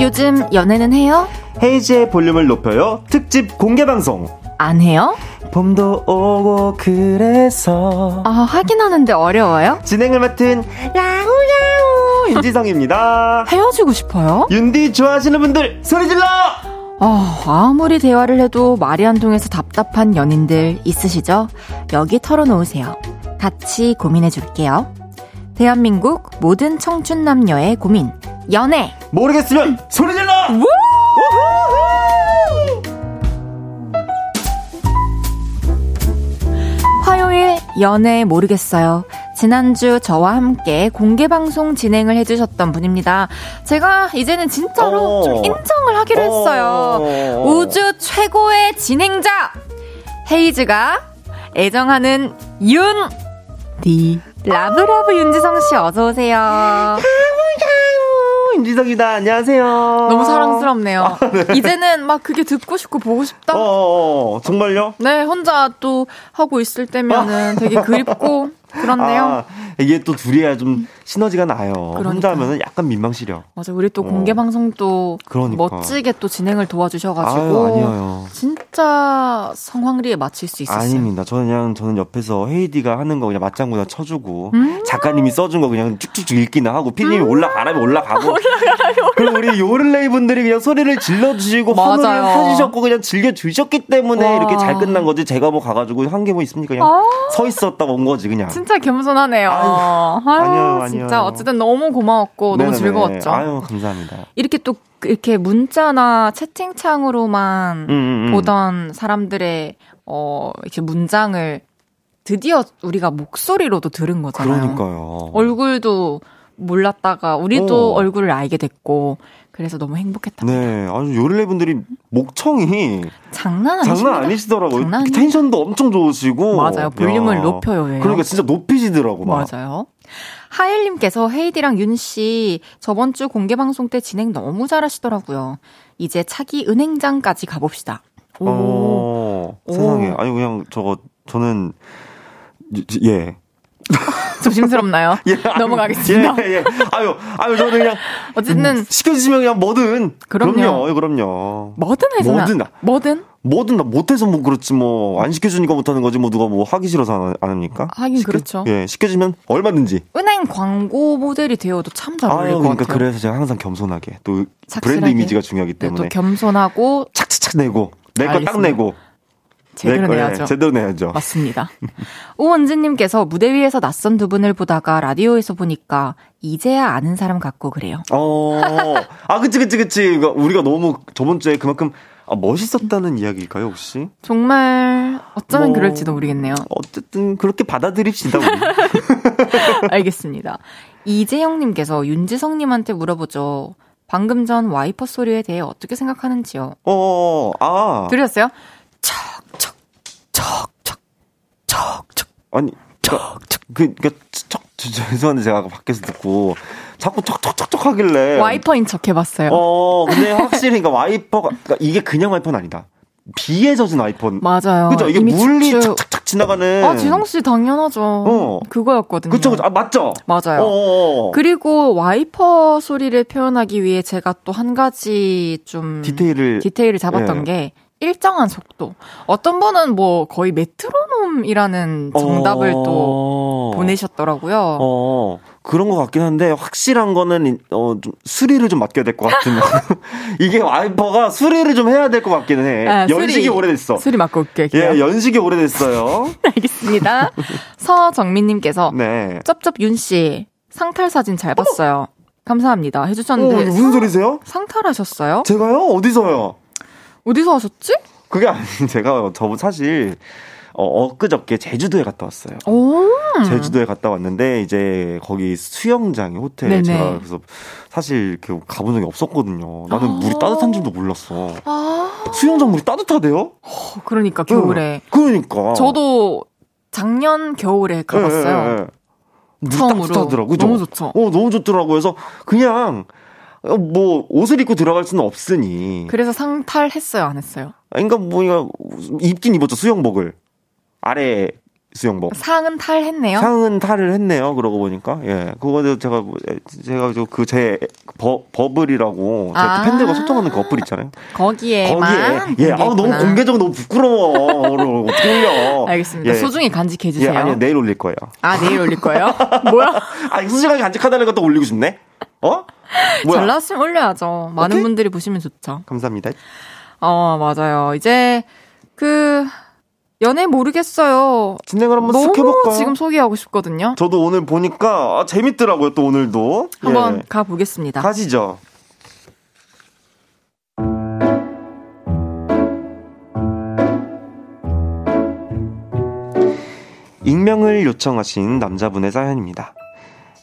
요즘 연애는 해요? 헤이지의 볼륨을 높여요 특집 공개 방송 안 해요? 봄도 오고 그래서 아 하긴 하는데 어려워요? 진행을 맡은 야우야우 윤지성입니다 헤어지고 싶어요? 윤디 좋아하시는 분들 소리 질러 어, 아무리 대화를 해도 말이 안 통해서 답답한 연인들 있으시죠? 여기 털어놓으세요. 같이 고민해 줄게요. 대한민국 모든 청춘 남녀의 고민. 연애! 모르겠으면 소리 질러 우! 화요일 연애 모르겠어요. 지난주 저와 함께 공개 방송 진행을 해주셨던 분입니다. 제가 이제는 진짜로 어. 좀 인정을 하기로 했어요. 어. 우주 최고의 진행자 헤이즈가 애정하는 윤 디 라브라브 윤지성 씨 어서 오세요. 윤지성입니다 안녕하세요 너무 사랑스럽네요. 이제는 막 그게 듣고 싶고 보고 싶다. 어, 어, 어, 정말요? 네, 혼자 또 하고 있을 때면은 되게 그립고 그런데요. 아, 이게 또 둘이 해야 좀 시너지가 나요. 그러니까요. 혼자 하면은 약간 민망시려. 맞아, 우리 또 어. 공개 방송 또 그러니까. 멋지게 또 진행을 도와주셔가지고 아유, 아니에요. 진짜 성황리에 마칠 수 있었어요. 아닙니다. 저는 그냥 저는 옆에서 헤이디가 하는 거 그냥 맞장구나 쳐주고 음. 작가님이 써준 거 그냥 쭉쭉쭉 읽기나 하고 피디님이 올라가라면 올라가고 그리고 우리 요를레이 분들이 그냥 소리를 질러주시고 환호를. 해주셨고 그냥 즐겨주셨기 때문에 와. 이렇게 잘 끝난 거지 제가 뭐 가가지고 한 게 뭐 있습니까 그냥 아. 서 있었다 온 거지 그냥 진짜 겸손하네요. 아유, 아니요, 아니요. 진짜 어쨌든 너무 고마웠고 너무 네네네. 즐거웠죠. 아유 감사합니다 이렇게 또 이렇게 문자나 채팅창으로만 음, 음, 음. 보던 사람들의 어 이렇게 문장을 드디어 우리가 목소리로도 들은 거잖아요. 그러니까요 얼굴도 몰랐다가 우리도 어. 얼굴을 알게 됐고 그래서 너무 행복했답니다. 네 아주 요를레이 분들이 목청이 장난. 장난 아니시더라고요 장난 아니- 텐션도 엄청 좋으시고 맞아요. 볼륨을 야. 높여요. 왜요? 그러니까 진짜 높이시더라고 막. 맞아요. 하일님께서 헤이디랑 윤 씨 저번 주 공개 방송 때 진행 너무 잘하시더라고요. 이제 차기 은행장까지 가봅시다. 오, 어, 오. 세상에. 아니, 그냥 저거, 저는, 예. 조심스럽나요? 예. 넘어가겠습니다. 예, 예. 아유, 아유, 저는 그냥. 어쨌든 시켜주시면 그냥 뭐든. 그럼요. 그럼요. 예, 그럼요. 뭐든 해서 뭐든. 뭐든 뭐든 나 못해서 뭐 그렇지 뭐. 안 시켜주니까 못하는 거지 뭐 누가 뭐 하기 싫어서 안, 안 합니까? 하긴 시켜- 그렇죠. 예, 시켜주면 얼마든지. 은행 광고 모델이 되어도 참 잘 어울릴 것 그러니까 같아요. 그래서 제가 항상 겸손하게. 또 착실하게. 브랜드 이미지가 중요하기 네, 때문에. 또 겸손하고 착착착 내고. 내 거 딱. 내고. 제대로 내 예, 내야죠. 제대로 내야죠. 맞습니다. 오은지님께서 무대 위에서 낯선 두 분을 보다가 라디오에서 보니까 이제야 아는 사람 같고 그래요. 어, 아, 그치, 그치, 그치. 우리가 너무 저번 주에 그만큼 아, 멋있었다는 이야기일까요, 혹시? 정말 어쩌면 뭐, 그럴지도 모르겠네요. 어쨌든 그렇게 받아들입시다. 알겠습니다. 이재영님께서 윤지성님한테 물어보죠. 방금 전 와이퍼 소리에 대해 어떻게 생각하는지요? 어, 아. 들으셨어요? 척 척 척 척 척척 아니, 척 척. 그, 그, 척, 저, 죄송한데 제가 아까 밖에서 듣고 자꾸 척척척척 하길래. 와이퍼인 척 해봤어요. 어, 근데 확실히 그러니까 와이퍼가, 그러니까 이게 그냥 와이퍼는 아니다. 비에 젖은 와이퍼. 맞아요. 그죠? 이게 물이 착착착 지나가는. 아, 지성 씨 당연하죠. 어. 그거였거든요. 그쵸, 그쵸. 아, 맞죠? 맞아요. 어어어. 그리고 와이퍼 소리를 표현하기 위해 제가 또 한 가지 좀 디테일을 디테일을 잡았던 예. 게 일정한 속도. 어떤 분은 뭐 거의 메트로놈이라는 정답을 어... 또 보내셨더라고요. 어, 그런 것 같긴 한데 확실한 거는 어, 좀 수리를 좀 맡겨야 될 것 같은. 이게 와이퍼가 수리를 좀 해야 될 것 같기는 해. 아, 연식이 수리, 오래됐어. 수리 맡고 올게요. 예, 연식이 오래됐어요. 알겠습니다. 서정민님께서 네. 쩝쩝 윤 씨 상탈 사진 잘 봤어요. 감사합니다. 해주셨는데 어, 무슨 소리세요? 상탈하셨어요? 제가요? 어디서요? 어디서 하셨지? 그게 아니 제가 저 사실 어, 엊그저께 제주도에 갔다 왔어요. 오. 제주도에 갔다 왔는데 이제 거기 수영장에 호텔에 네네. 제가 그래서 사실 그 가본 적이 없었거든요. 나는 아. 물이 따뜻한 줄도 몰랐어. 아. 수영장 물이 따뜻하대요? 어, 그러니까 겨울에. 응. 그러니까. 저도 작년 겨울에 가봤어요. 네, 네, 네. 물이 처음으로. 따뜻하더라고. 그죠? 너무 좋죠. 어, 너무 좋더라고. 그래서 그냥 어, 뭐 옷을 입고 들어갈 수는 없으니. 그래서 상탈했어요, 안 했어요? 그러니까 뭐 입긴 입었죠 수영복을 아래 수영복. 상은 탈했네요. 상은 탈을 했네요. 그러고 보니까 예 그거도 제가 뭐, 제가 그제 버블이라고 아~ 제 팬들과 소통하는 그 어플 있잖아요. 거기에만 거기에 예아 너무 공개적으로 너무 부끄러워. 어떻게 올려? 알겠습니다. 예. 소중히 간직해 주세요. 예, 아니요 내일 올릴 거예요. 아 내일 올릴 거예요? 뭐야? 아 소중하게 간직하다는 것도 올리고 싶네. 어? 잘 나왔으면 올려야죠. 많은 오케이? 분들이 보시면 좋죠. 감사합니다. 어 맞아요. 이제 그 연애 모르겠어요. 진행을 한번 쓱 해볼까요? 지금 소개하고 싶거든요. 저도 오늘 보니까 아, 재밌더라고요. 또 오늘도 한번 예. 가 보겠습니다. 가시죠. 익명을 요청하신 남자분의 사연입니다.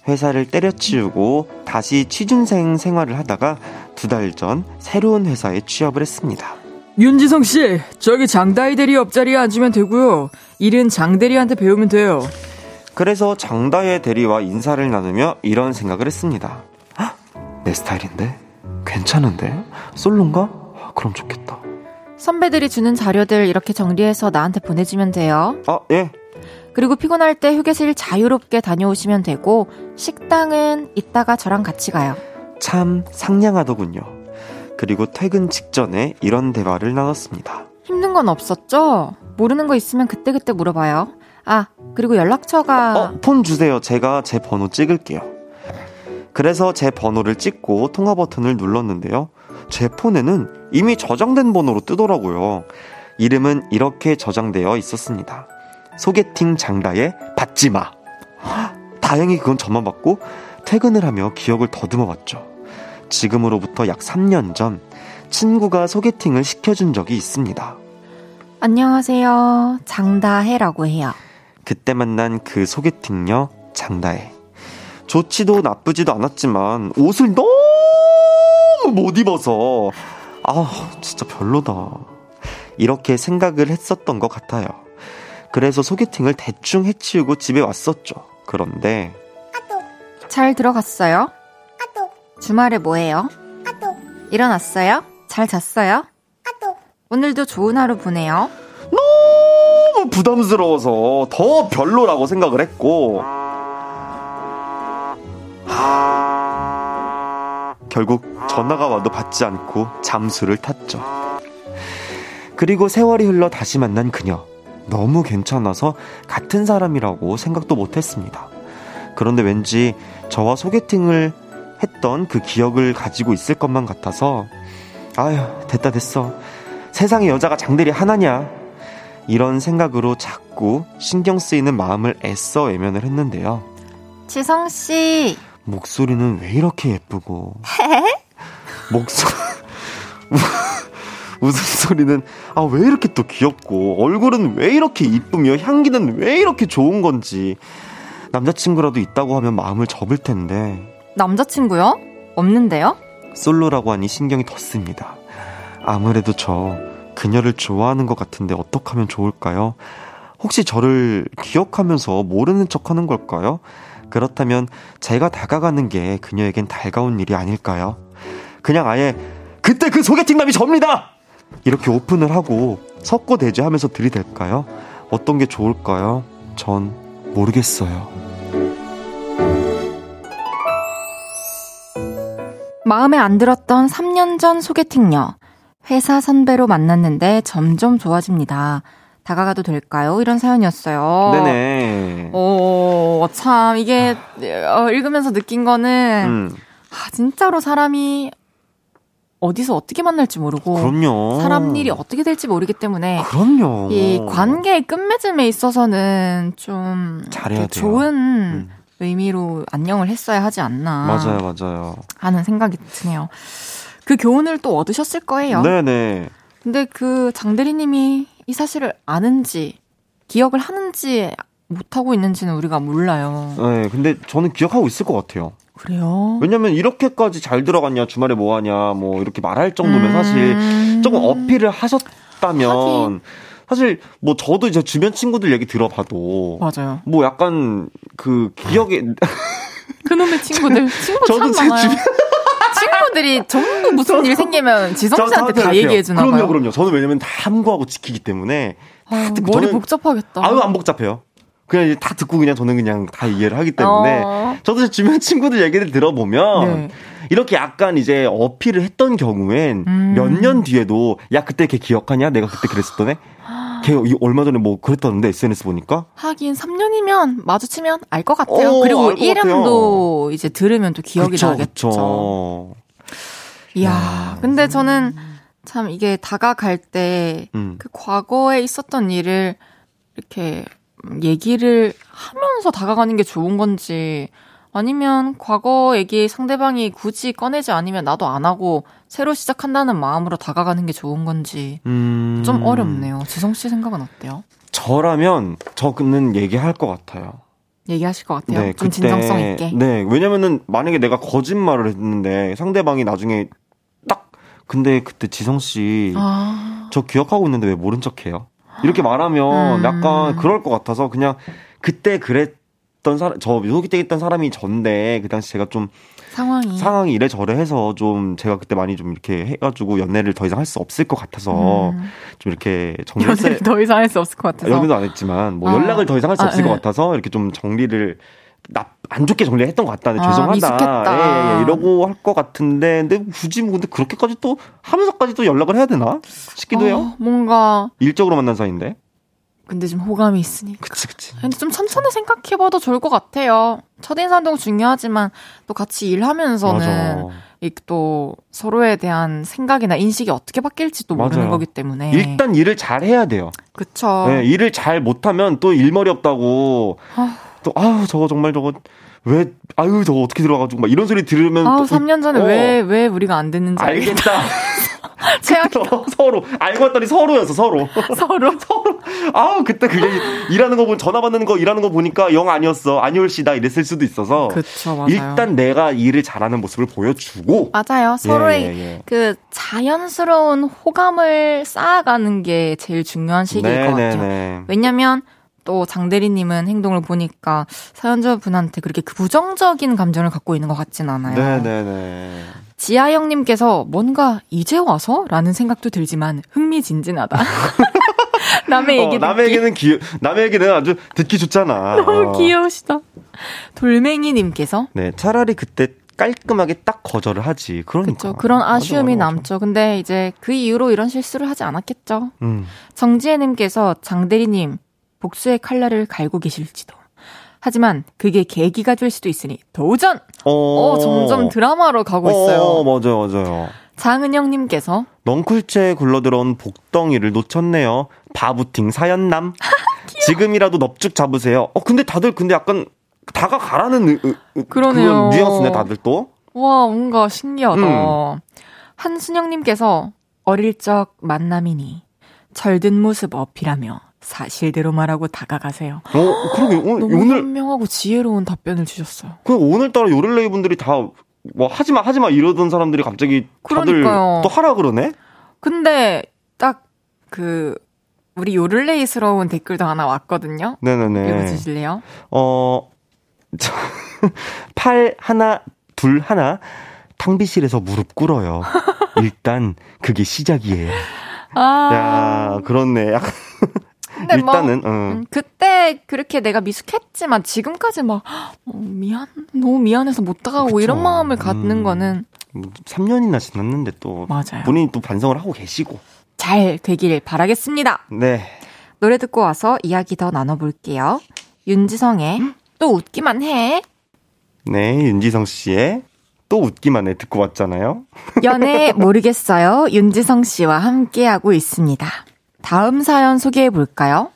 회사를 때려치우고 다시 취준생 생활을 하다가 두 달 전 새로운 회사에 취업을 했습니다. 윤지성 씨, 저기 장다희 대리 옆자리에 앉으면 되고요. 일은 장 대리한테 배우면 돼요. 그래서 장다혜 대리와 인사를 나누며 이런 생각을 했습니다. 내 스타일인데? 괜찮은데? 솔로인가? 아, 그럼 좋겠다. 선배들이 주는 자료들 이렇게 정리해서 나한테 보내주면 돼요. 아, 예. 그리고 피곤할 때 휴게실 자유롭게 다녀오시면 되고, 식당은 이따가 저랑 같이 가요. 참 상냥하더군요. 그리고 퇴근 직전에 이런 대화를 나눴습니다. 힘든 건 없었죠? 모르는 거 있으면 그때그때 물어봐요. 아, 그리고 연락처가. 어, 폰 주세요. 제가 제 번호 찍을게요. 그래서 제 번호를 찍고 통화 버튼을 눌렀는데요. 제 폰에는 이미 저장된 번호로 뜨더라고요. 이름은 이렇게 저장되어 있었습니다. 소개팅 장다의 받지 마. 다행히 그건 저만 받고 퇴근을 하며 기억을 더듬어 봤죠. 지금으로부터 약 3년 전 친구가 소개팅을 시켜준 적이 있습니다. 안녕하세요. 장다혜라고 해요. 그때 만난 그 소개팅녀 장다혜. 좋지도 나쁘지도 않았지만 옷을 너무 못 입어서 아 진짜 별로다. 이렇게 생각을 했었던 것 같아요. 그래서 소개팅을 대충 해치우고 집에 왔었죠. 그런데 잘 들어갔어요? 주말에 뭐해요? 일어났어요? 잘 잤어요? 오늘도 좋은 하루 보내요. 너무 부담스러워서 더 별로라고 생각을 했고 결국 전화가 와도 받지 않고 잠수를 탔죠. 그리고 세월이 흘러 다시 만난 그녀. 너무 괜찮아서 같은 사람이라고 생각도 못했습니다. 그런데 왠지 저와 소개팅을 했던 그 기억을 가지고 있을 것만 같아서 아휴 됐다 됐어. 세상에 여자가 장들이 하나냐? 이런 생각으로 자꾸 신경 쓰이는 마음을 애써 외면을 했는데요. 지성 씨. 목소리는 왜 이렇게 예쁘고. 목소 웃음소리는 아 왜 이렇게 또 귀엽고 얼굴은 왜 이렇게 이쁘며 향기는 왜 이렇게 좋은 건지 남자친구라도 있다고 하면 마음을 접을 텐데 남자친구요? 없는데요? 솔로라고 하니 신경이 더 씁니다. 아무래도 저 그녀를 좋아하는 것 같은데 어떻게 하면 좋을까요? 혹시 저를 기억하면서 모르는 척 하는 걸까요? 그렇다면 제가 다가가는 게 그녀에겐 달가운 일이 아닐까요? 그냥 아예 그때 그 소개팅남이 접니다! 이렇게 오픈을 하고 섞어 대주하면서 들이댈까요? 어떤 게 좋을까요? 전 모르겠어요. 마음에 안 들었던 3년 전 소개팅녀. 회사 선배로 만났는데 점점 좋아집니다. 다가가도 될까요? 이런 사연이었어요. 네네. 오, 참, 이게, 어, 읽으면서 느낀 거는, 음, 아, 진짜로 사람이 어디서 어떻게 만날지 모르고, 그럼요. 사람 일이 어떻게 될지 모르기 때문에, 그럼요. 이 관계의 끝맺음에 있어서는 좀 잘해야 돼요. 좋은 음, 의미로 안녕을 했어야 하지 않나 맞아요, 맞아요. 하는 생각이 드네요. 그 교훈을 또 얻으셨을 거예요. 네네. 근데 그 장대리님이 이 사실을 아는지 기억을 하는지 못하고 있는지는 우리가 몰라요. 네, 근데 저는 기억하고 있을 것 같아요. 그래요? 왜냐면 이렇게까지 잘 들어갔냐, 주말에 뭐 하냐, 뭐 이렇게 말할 정도면 음. 사실 조금 어필을 하셨다면 하긴. 사실 뭐 저도 이제 주변 친구들 얘기 들어봐도 맞아요. 뭐 약간 그 기억에 그놈의 친구들 친구 참제 많아요. 주변 친구들이 전부 무슨 일 생기면 지성 저- 씨한테 다. 얘기해 주나 봐요. 그럼요, 그럼요. 저는 왜냐면 다 함구하고 지키기 때문에 듣고 머리 저는- 복잡하겠다. 아유 안 복잡해요. 그냥 다 듣고 그냥 저는 그냥 다 이해를 하기 때문에 어. 저도 제 주변 친구들 얘기를 들어보면 네. 이렇게 약간 이제 어필을 했던 경우엔 음. 몇년 뒤에도 야 그때 걔 기억하냐? 내가 그때 그랬었던 애? 걔 이- 얼마 전에 뭐 그랬다는데 SNS 보니까 하긴 3년이면 마주치면 알 것 같아요. 어, 그리고 이름도 이제 들으면 또 기억이 그쵸, 나겠죠. 그쵸. 이야, 근데 저는 참 이게 다가갈 때그 음. 과거에 있었던 일을 이렇게 얘기를 하면서 다가가는 게 좋은 건지 아니면 과거 얘기 상대방이 굳이 꺼내지 않으면 나도 안 하고 새로 시작한다는 마음으로 다가가는 게 좋은 건지 음. 좀 어렵네요. 지성 씨 생각은 어때요? 저라면 저는 얘기할 것 같아요. 얘기하실 것 같아요. 좀 그때- 진정성 있게. 네, 왜냐면은 만약에 내가 거짓말을 했는데 상대방이 나중에 딱 근데 그때 지성 씨 아, 저 기억하고 있는데 왜 모른 척해요? 이렇게 말하면 음. 약간 그럴 것 같아서 그냥 그때 그랬던 사람 저 소개팅 했던 사람이 전데 그 당시 제가 좀 상황이. 상황이 이래저래 해서 좀 제가 그때 많이 좀 이렇게 해가지고 연애를 더 이상 할 수 없을 것 같아서 음. 좀 이렇게 정리를 연애를 더 이상 할 수 없을 것 같아서. 연애도 안 했지만 뭐 아. 연락을 더 이상 할수 아, 없을 것 네. 같아서 이렇게 좀 정리를 나, 안 좋게 정리했던 것 같다. 네, 아, 죄송하다. 미숙했다. 예, 예, 이러고 할 것 같은데, 근데 굳이 뭐 근데 그렇게까지 또 하면서까지 또 연락을 해야 되나 싶기도 해요. 어, 뭔가 일적으로 만난 사이인데. 근데 좀 호감이 있으니까. 그치 그치. 근데 좀 천천히 생각해봐도 좋을 것 같아요. 첫인상도 중요하지만 또 같이 일하면서는 또 서로에 대한 생각이나 인식이 어떻게 바뀔지 또 모르는 맞아요. 거기 때문에. 일단 일을 잘 해야 돼요. 그쵸. 네, 일을 잘 못하면 또 일머리 없다고 아. 또 아우 저거 정말 저거 왜 아유 저거 어떻게 들어가지고 막 이런 소리 들으면 아우, 또 3년 전에 어, 왜, 왜 우리가 안 됐는지 알겠다. 알겠다. 최악 서- 서로 알고 봤더니 서로였어 서로. 서로. 서로 아우 그때 그게 일하는 거 보면 전화 받는 거 일하는 거 보니까 영 아니었어 아니올시다 이랬을 수도 있어서 그쵸, 맞아요. 일단 내가 일을 잘하는 모습을 보여주고 맞아요. 서로의 예, 예, 예. 그 자연스러운 호감을 쌓아가는 게 제일 중요한 시기일 것 같아요. 네네네. 왜냐면 또 장대리님은 행동을 보니까 사연자분한테 그렇게 그 부정적인 감정을 갖고 있는 것 같진 않아요. 네네네. 지아영님께서 뭔가 이제 와서? 라는 생각도 들지만 흥미진진하다. 남의 얘기 어, 남의 얘기는 기 남의 얘기는 아주 듣기 좋잖아. 너무 어. 귀여우시다. 돌멩이님께서 네 차라리 그때 깔끔하게 딱 거절을 하지. 그러니까. 그렇죠. 그런 아쉬움이 맞아, 맞아. 남죠. 근데 이제 그 이후로 이런 실수를 하지 않았겠죠. 음. 정지혜님께서 장대리님 복수의 칼날을 갈고 계실지도. 하지만 그게 계기가 될 수도 있으니 도전! 어, 어, 점점 드라마로 가고 있어요. 어, 맞아요, 맞아요. 장은영님께서 넝쿨채에 굴러들어온 복덩이를 놓쳤네요. 바부팅 사연남. 지금이라도 넙죽 잡으세요. 어, 근데 다들 근데 약간 다가 가라는 으, 으, 그러네요. 뉘앙스네, 다들 또. 와 뭔가 신기하다. 음. 한순영님께서 어릴 적 만남이니 절든 모습 어필하며 사실대로 말하고 다가가세요. 어, 그러게. 오늘, 너무 오늘, 현명하고 지혜로운 답변을 주셨어요. 그 오늘따라 요rel레이 분들이 다, 뭐, 하지마, 하지마 이러던 사람들이 갑자기 다들 그러니까요. 또 하라 그러네? 근데 딱 그 우리 요를레이스러운 댓글도 하나 왔거든요. 네네네. 읽어주실래요? 어, 저, 팔 하나, 둘 하나, 탕비실에서 무릎 꿇어요. 일단, 그게 시작이에요. 아. 야, 그렇네. 근데 뭐, 일단은 어. 음, 그때 그렇게 내가 미숙했지만 지금까지 막 어, 미안 너무 미안해서 못 다가고 그쵸. 이런 마음을 갖는 음. 거는 3년이나 지났는데 또 맞아요. 본인이 또 반성을 하고 계시고. 잘 되길 바라겠습니다. 네. 노래 듣고 와서 이야기 더 나눠볼게요. 윤지성의 또 웃기만 해. 네, 윤지성 씨의 또 웃기만 해 듣고 왔잖아요. 연애 모르겠어요. 윤지성 씨와 함께하고 있습니다. 다음 사연 소개해 볼까요?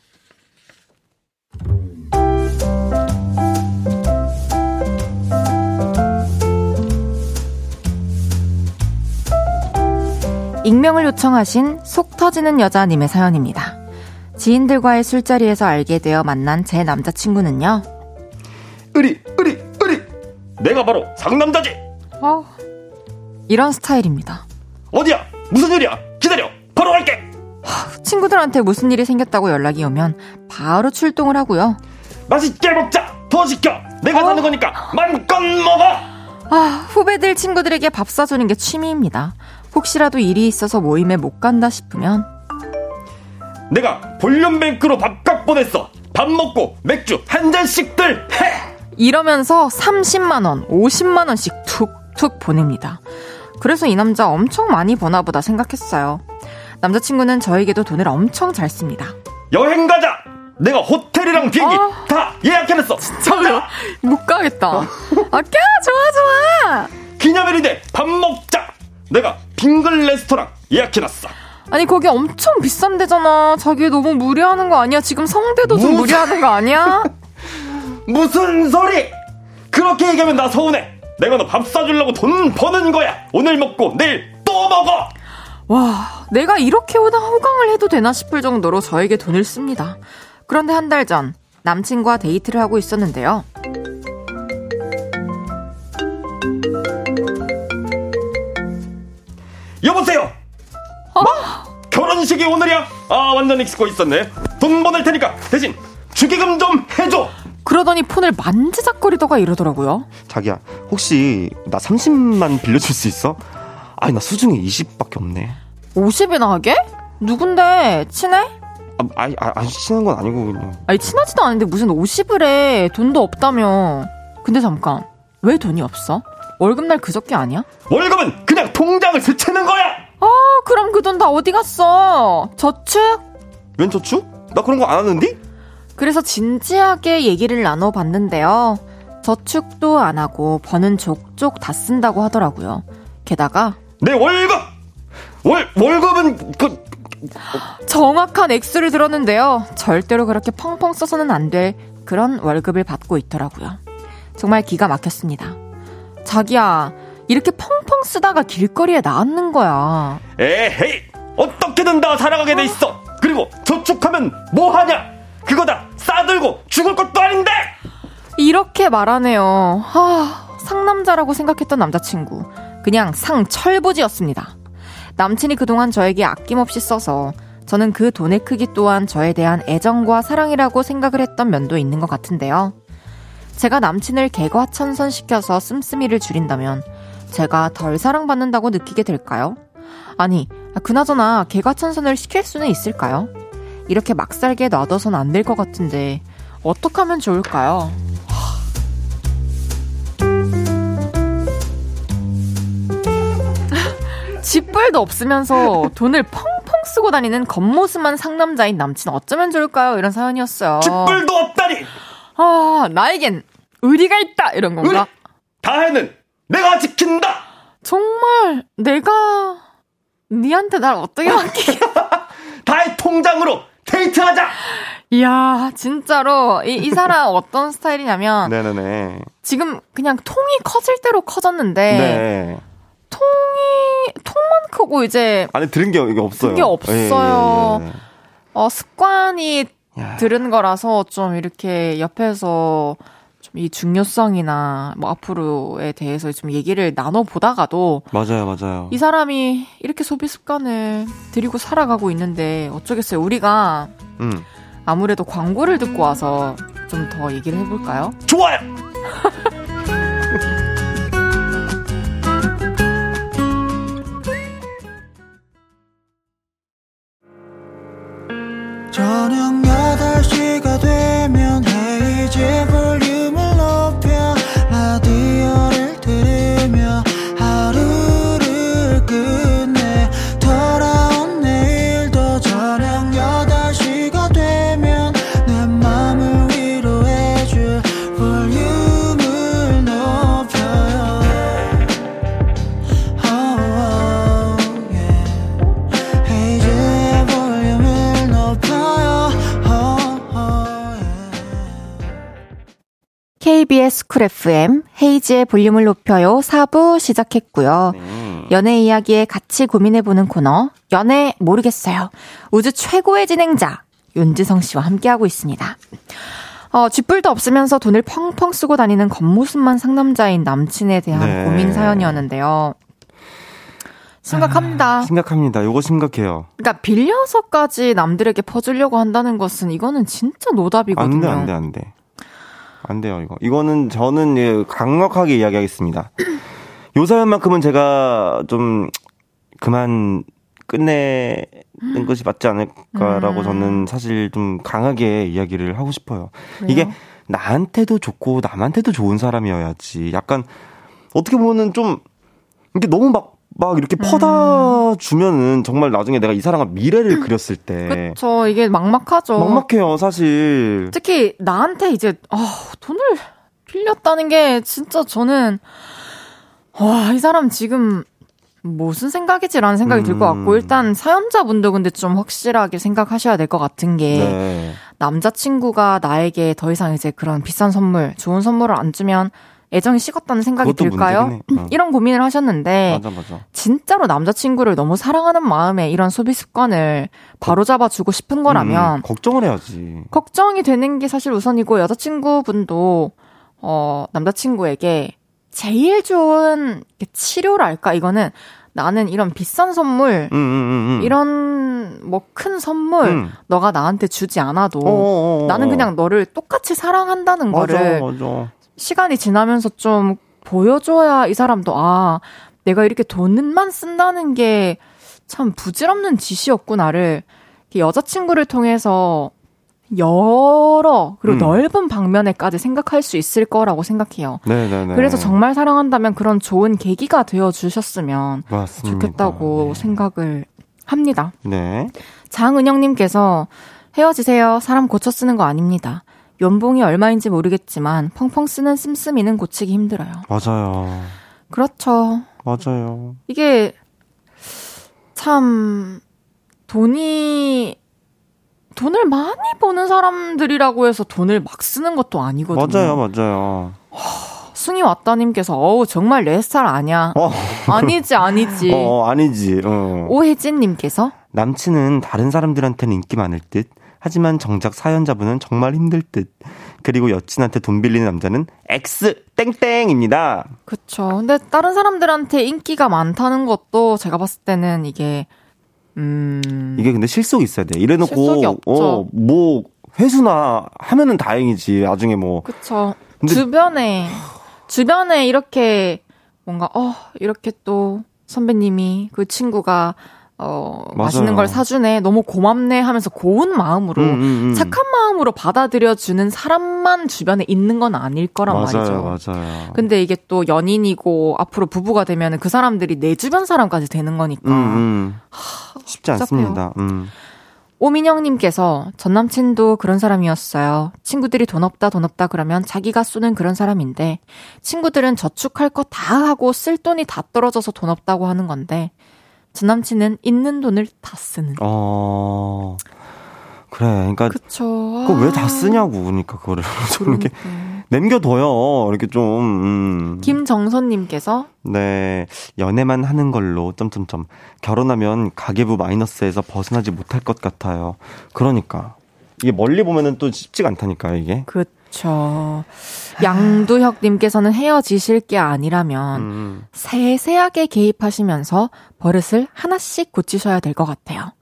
익명을 요청하신 속 터지는 여자님의 사연입니다. 지인들과의 술자리에서 알게 되어 만난 제 남자친구는요. 으리, 으리, 으리! 내가 바로 상남자지! 어, 이런 스타일입니다. 어디야? 무슨 일이야? 기다려! 바로 갈게! 친구들한테 무슨 일이 생겼다고 연락이 오면 바로 출동을 하고요. 맛있게 먹자! 더 시켜! 내가 어? 사는 거니까 마음껏 먹어! 아, 후배들 친구들에게 밥 사주는 게 취미입니다. 혹시라도 일이 있어서 모임에 못 간다 싶으면 내가 볼륨뱅크로 밥값 보냈어! 밥 먹고 맥주 한 잔씩들 해! 이러면서 30만원, 50만원씩 툭툭 보냅니다. 그래서 이 남자 엄청 많이 버나 보다 생각했어요. 남자친구는 저에게도 돈을 엄청 잘 씁니다. 여행 가자! 내가 호텔이랑 비행기 아. 다 예약해놨어! 저요? 못 가겠다. 아, 까 좋아, 좋아! 기념일인데 밥 먹자! 내가 빙글 레스토랑 예약해놨어! 아니, 거기 엄청 비싼 데잖아. 자기 너무 무리하는 거 아니야? 지금 성대도 좀 무슨- 무리하는 거 아니야? 무슨 소리! 그렇게 얘기하면 나 서운해! 내가 너 밥 사주려고 돈 버는 거야! 오늘 먹고 내일 또 먹어! 와, 내가 이렇게 호강, 호강을 해도 되나 싶을 정도로 저에게 돈을 씁니다. 그런데 한 달 전, 남친과 데이트를 하고 있었는데요. 여보세요! 뭐? 결혼식이 오늘이야? 아, 완전 익숙고 있었네. 돈 보낼 테니까 대신 축의금 좀 해줘! 그러더니 폰을 만지작거리다가 이러더라고요. 자기야, 혹시 나 30만 빌려줄 수 있어? 아니, 나 수중에 20밖에 없네. 50이나 하게? 누군데? 친해? 아, 아니, 아, 아니, 친한 건 아니고, 그냥. 아니, 친하지도 않은데 무슨 50을 해. 돈도 없다며. 근데 잠깐. 왜 돈이 없어? 월급날 그저께 아니야? 월급은 그냥 통장을 스치는 거야! 아, 그럼 그 돈 다 어디 갔어? 저축? 웬 저축? 나 그런 거 안 하는데? 그래서 진지하게 얘기를 나눠봤는데요. 저축도 안 하고 버는 족족 다 쓴다고 하더라고요. 게다가 내 월급! 월, 월급은 그, 정확한 액수를 들었는데요. 절대로 그렇게 펑펑 써서는 안 될 그런 월급을 받고 있더라고요. 정말 기가 막혔습니다. 자기야, 이렇게 펑펑 쓰다가 길거리에 나앉는 거야. 에헤이! 어떻게든 다 살아가게 돼 있어! 그리고 저축하면 뭐 하냐? 그거 다 싸들고 죽을 것도 아닌데! 이렇게 말하네요. 하, 상남자라고 생각했던 남자친구. 그냥 상철부지였습니다. 남친이 그동안 저에게 아낌없이 써서 저는 그 돈의 크기 또한 저에 대한 애정과 사랑이라고 생각을 했던 면도 있는 것 같은데요. 제가 남친을 개과천선시켜서 씀씀이를 줄인다면 제가 덜 사랑받는다고 느끼게 될까요? 아니, 그나저나 개과천선을 시킬 수는 있을까요? 이렇게 막살게 놔둬선 안 될 것 같은데 어떻게 하면 좋을까요? 집불도 없으면서 돈을 펑펑 쓰고 다니는 겉모습만 상남자인 남친 어쩌면 좋을까요? 이런 사연이었어요. 쥐뿔도 없다니! 아, 나에겐 의리가 있다! 이런 건가? 다해는 내가 지킨다! 정말 내가 니한테 날 어떻게 맡기게 다해 통장으로 데이트하자! 이야 진짜로 이, 이 사람 어떤 스타일이냐면 네네네. 지금 그냥 통이 커질 대로 커졌는데 네. 통이 통만 크고 이제 안에 들은 게 없어요. 게 없어요. 예, 예, 예. 어 습관이 야. 들은 거라서 좀 이렇게 옆에서 좀 이 중요성이나 뭐 앞으로에 대해서 좀 얘기를 나눠 보다가도 맞아요, 맞아요. 이 사람이 이렇게 소비 습관을 들이고 살아가고 있는데 어쩌겠어요. 우리가 음. 아무래도 광고를 듣고 와서 좀 더 얘기를 해볼까요? 좋아요! 저녁 8시가 되면 헤이즈 볼륨 쿨 FM 헤이즈의 볼륨을 높여요 4부 시작했고요. 네. 연애 이야기에 같이 고민해보는 코너 연애 모르겠어요. 우주 최고의 진행자 윤지성 씨와 함께하고 있습니다. 어, 쥐뿔도 없으면서 돈을 펑펑 쓰고 다니는 겉모습만 상남자인 남친에 대한 네. 고민 사연이었는데요. 심각합니다. 심각합니다. 요거 심각해요. 그러니까 빌려서까지 남들에게 퍼주려고 한다는 것은 이거는 진짜 안 노답이거든요. 돼, 안 돼, 안 돼. 안 돼요, 이거. 이거는 저는 예, 강력하게 이야기하겠습니다. 요 사연만큼은 제가 좀 그만 끝내는 것이 맞지 않을까라고 음. 저는 사실 좀 강하게 이야기를 하고 싶어요. 이게 왜요? 나한테도 좋고 남한테도 좋은 사람이어야지. 약간 어떻게 보면은 좀 이게 너무 막, 막 이렇게 퍼다 주면은 정말 나중에 내가 이 사람과 미래를 그렸을 때 그쵸 이게 막막하죠. 막막해요, 사실. 특히 나한테 이제 아, 돈을 빌렸다는 게 진짜 저는 와, 이 사람 지금 무슨 생각이지라는 생각이 들것 같고 음. 일단 사연자분도 근데 좀 확실하게 생각하셔야 될 것 같은 게 네. 남자친구가 나에게 더 이상 이제 그런 비싼 선물, 좋은 선물을 안 주면 애정이 식었다는 생각이 들까요? 어. 이런 고민을 하셨는데 맞아, 맞아. 진짜로 남자친구를 너무 사랑하는 마음에 이런 소비 습관을 바로잡아 주고 싶은 거라면 음, 걱정을 해야지. 걱정이 되는 게 사실 우선이고 여자친구분도 어 남자친구에게 제일 좋은 치료랄까 이거는 나는 이런 비싼 선물 음, 음, 음, 음. 이런 뭐 큰 선물 음. 너가 나한테 주지 않아도 어어어어. 나는 그냥 너를 똑같이 사랑한다는 맞아, 거를 맞아. 시간이 지나면서 좀 보여줘야 이 사람도 아 내가 이렇게 돈만 쓴다는 게 참 부질없는 짓이었구나를 여자친구를 통해서 여러 그리고 음. 넓은 방면에까지 생각할 수 있을 거라고 생각해요. 네네네. 그래서 정말 사랑한다면 그런 좋은 계기가 되어 주셨으면 맞습니다. 좋겠다고 네. 생각을 합니다. 네. 장은영님께서 헤어지세요. 사람 고쳐 쓰는 거 아닙니다. 연봉이 얼마인지 모르겠지만 펑펑 쓰는 씀씀이는 고치기 힘들어요. 맞아요. 그렇죠. 맞아요. 이게 참 돈이 돈을 많이 버는 사람들이라고 해서 돈을 막 쓰는 것도 아니거든요. 맞아요, 맞아요. 승희 왔다님께서 어우 정말 내 스타일 아니야. 어, 아니지 아니지. 어, 아니지. 어. 오혜진님께서 남친은 다른 사람들한테는 인기 많을 듯. 하지만 정작 사연자분은 정말 힘들 듯. 그리고 여친한테 돈 빌리는 남자는 X 땡땡입니다. 그쵸. 근데 다른 사람들한테 인기가 많다는 것도 제가 봤을 때는 이게 음 이게 근데 실속이 있어야 돼. 이래놓고 실속이 없죠. 어, 뭐 회수나 하면은 다행이지. 나중에 뭐 그쵸. 근데- 주변에, 주변에 이렇게 뭔가, 어, 이렇게 또 선배님이 그 친구가, 어, 맛있는 맞아요. 걸 사주네. 너무 고맙네 하면서 고운 마음으로, 음, 음, 음. 착한 마음으로 받아들여 주는 사람만 주변에 있는 건 아닐 거란 맞아요, 말이죠. 맞아요. 근데 이게 또 연인이고 앞으로 부부가 되면 그 사람들이 내 주변 사람까지 되는 거니까. 음, 음. 쉽지 복잡해요. 않습니다. 음. 오민영님께서 전 남친도 그런 사람이었어요. 친구들이 돈 없다 돈 없다 그러면 자기가 쏘는 그런 사람인데 친구들은 저축할 거 다 하고 쓸 돈이 다 떨어져서 돈 없다고 하는 건데 전 남친은 있는 돈을 다 쓰는. 어, 그래. 그러니까 그쵸. 그거 왜 다 쓰냐고 그러니까 그거를 좀 이렇게 남겨둬요. 이렇게 좀 음. 김정선님께서 네 연애만 하는 걸로 점점점 결혼하면 가계부 마이너스에서 벗어나지 못할 것 같아요. 그러니까 이게 멀리 보면은 또 쉽지가 않다니까 이게. 그 쵸. 양두혁님께서는 헤어지실 게 아니라면 음. 세세하게 개입하시면서 버릇을 하나씩 고치셔야 될 것 같아요.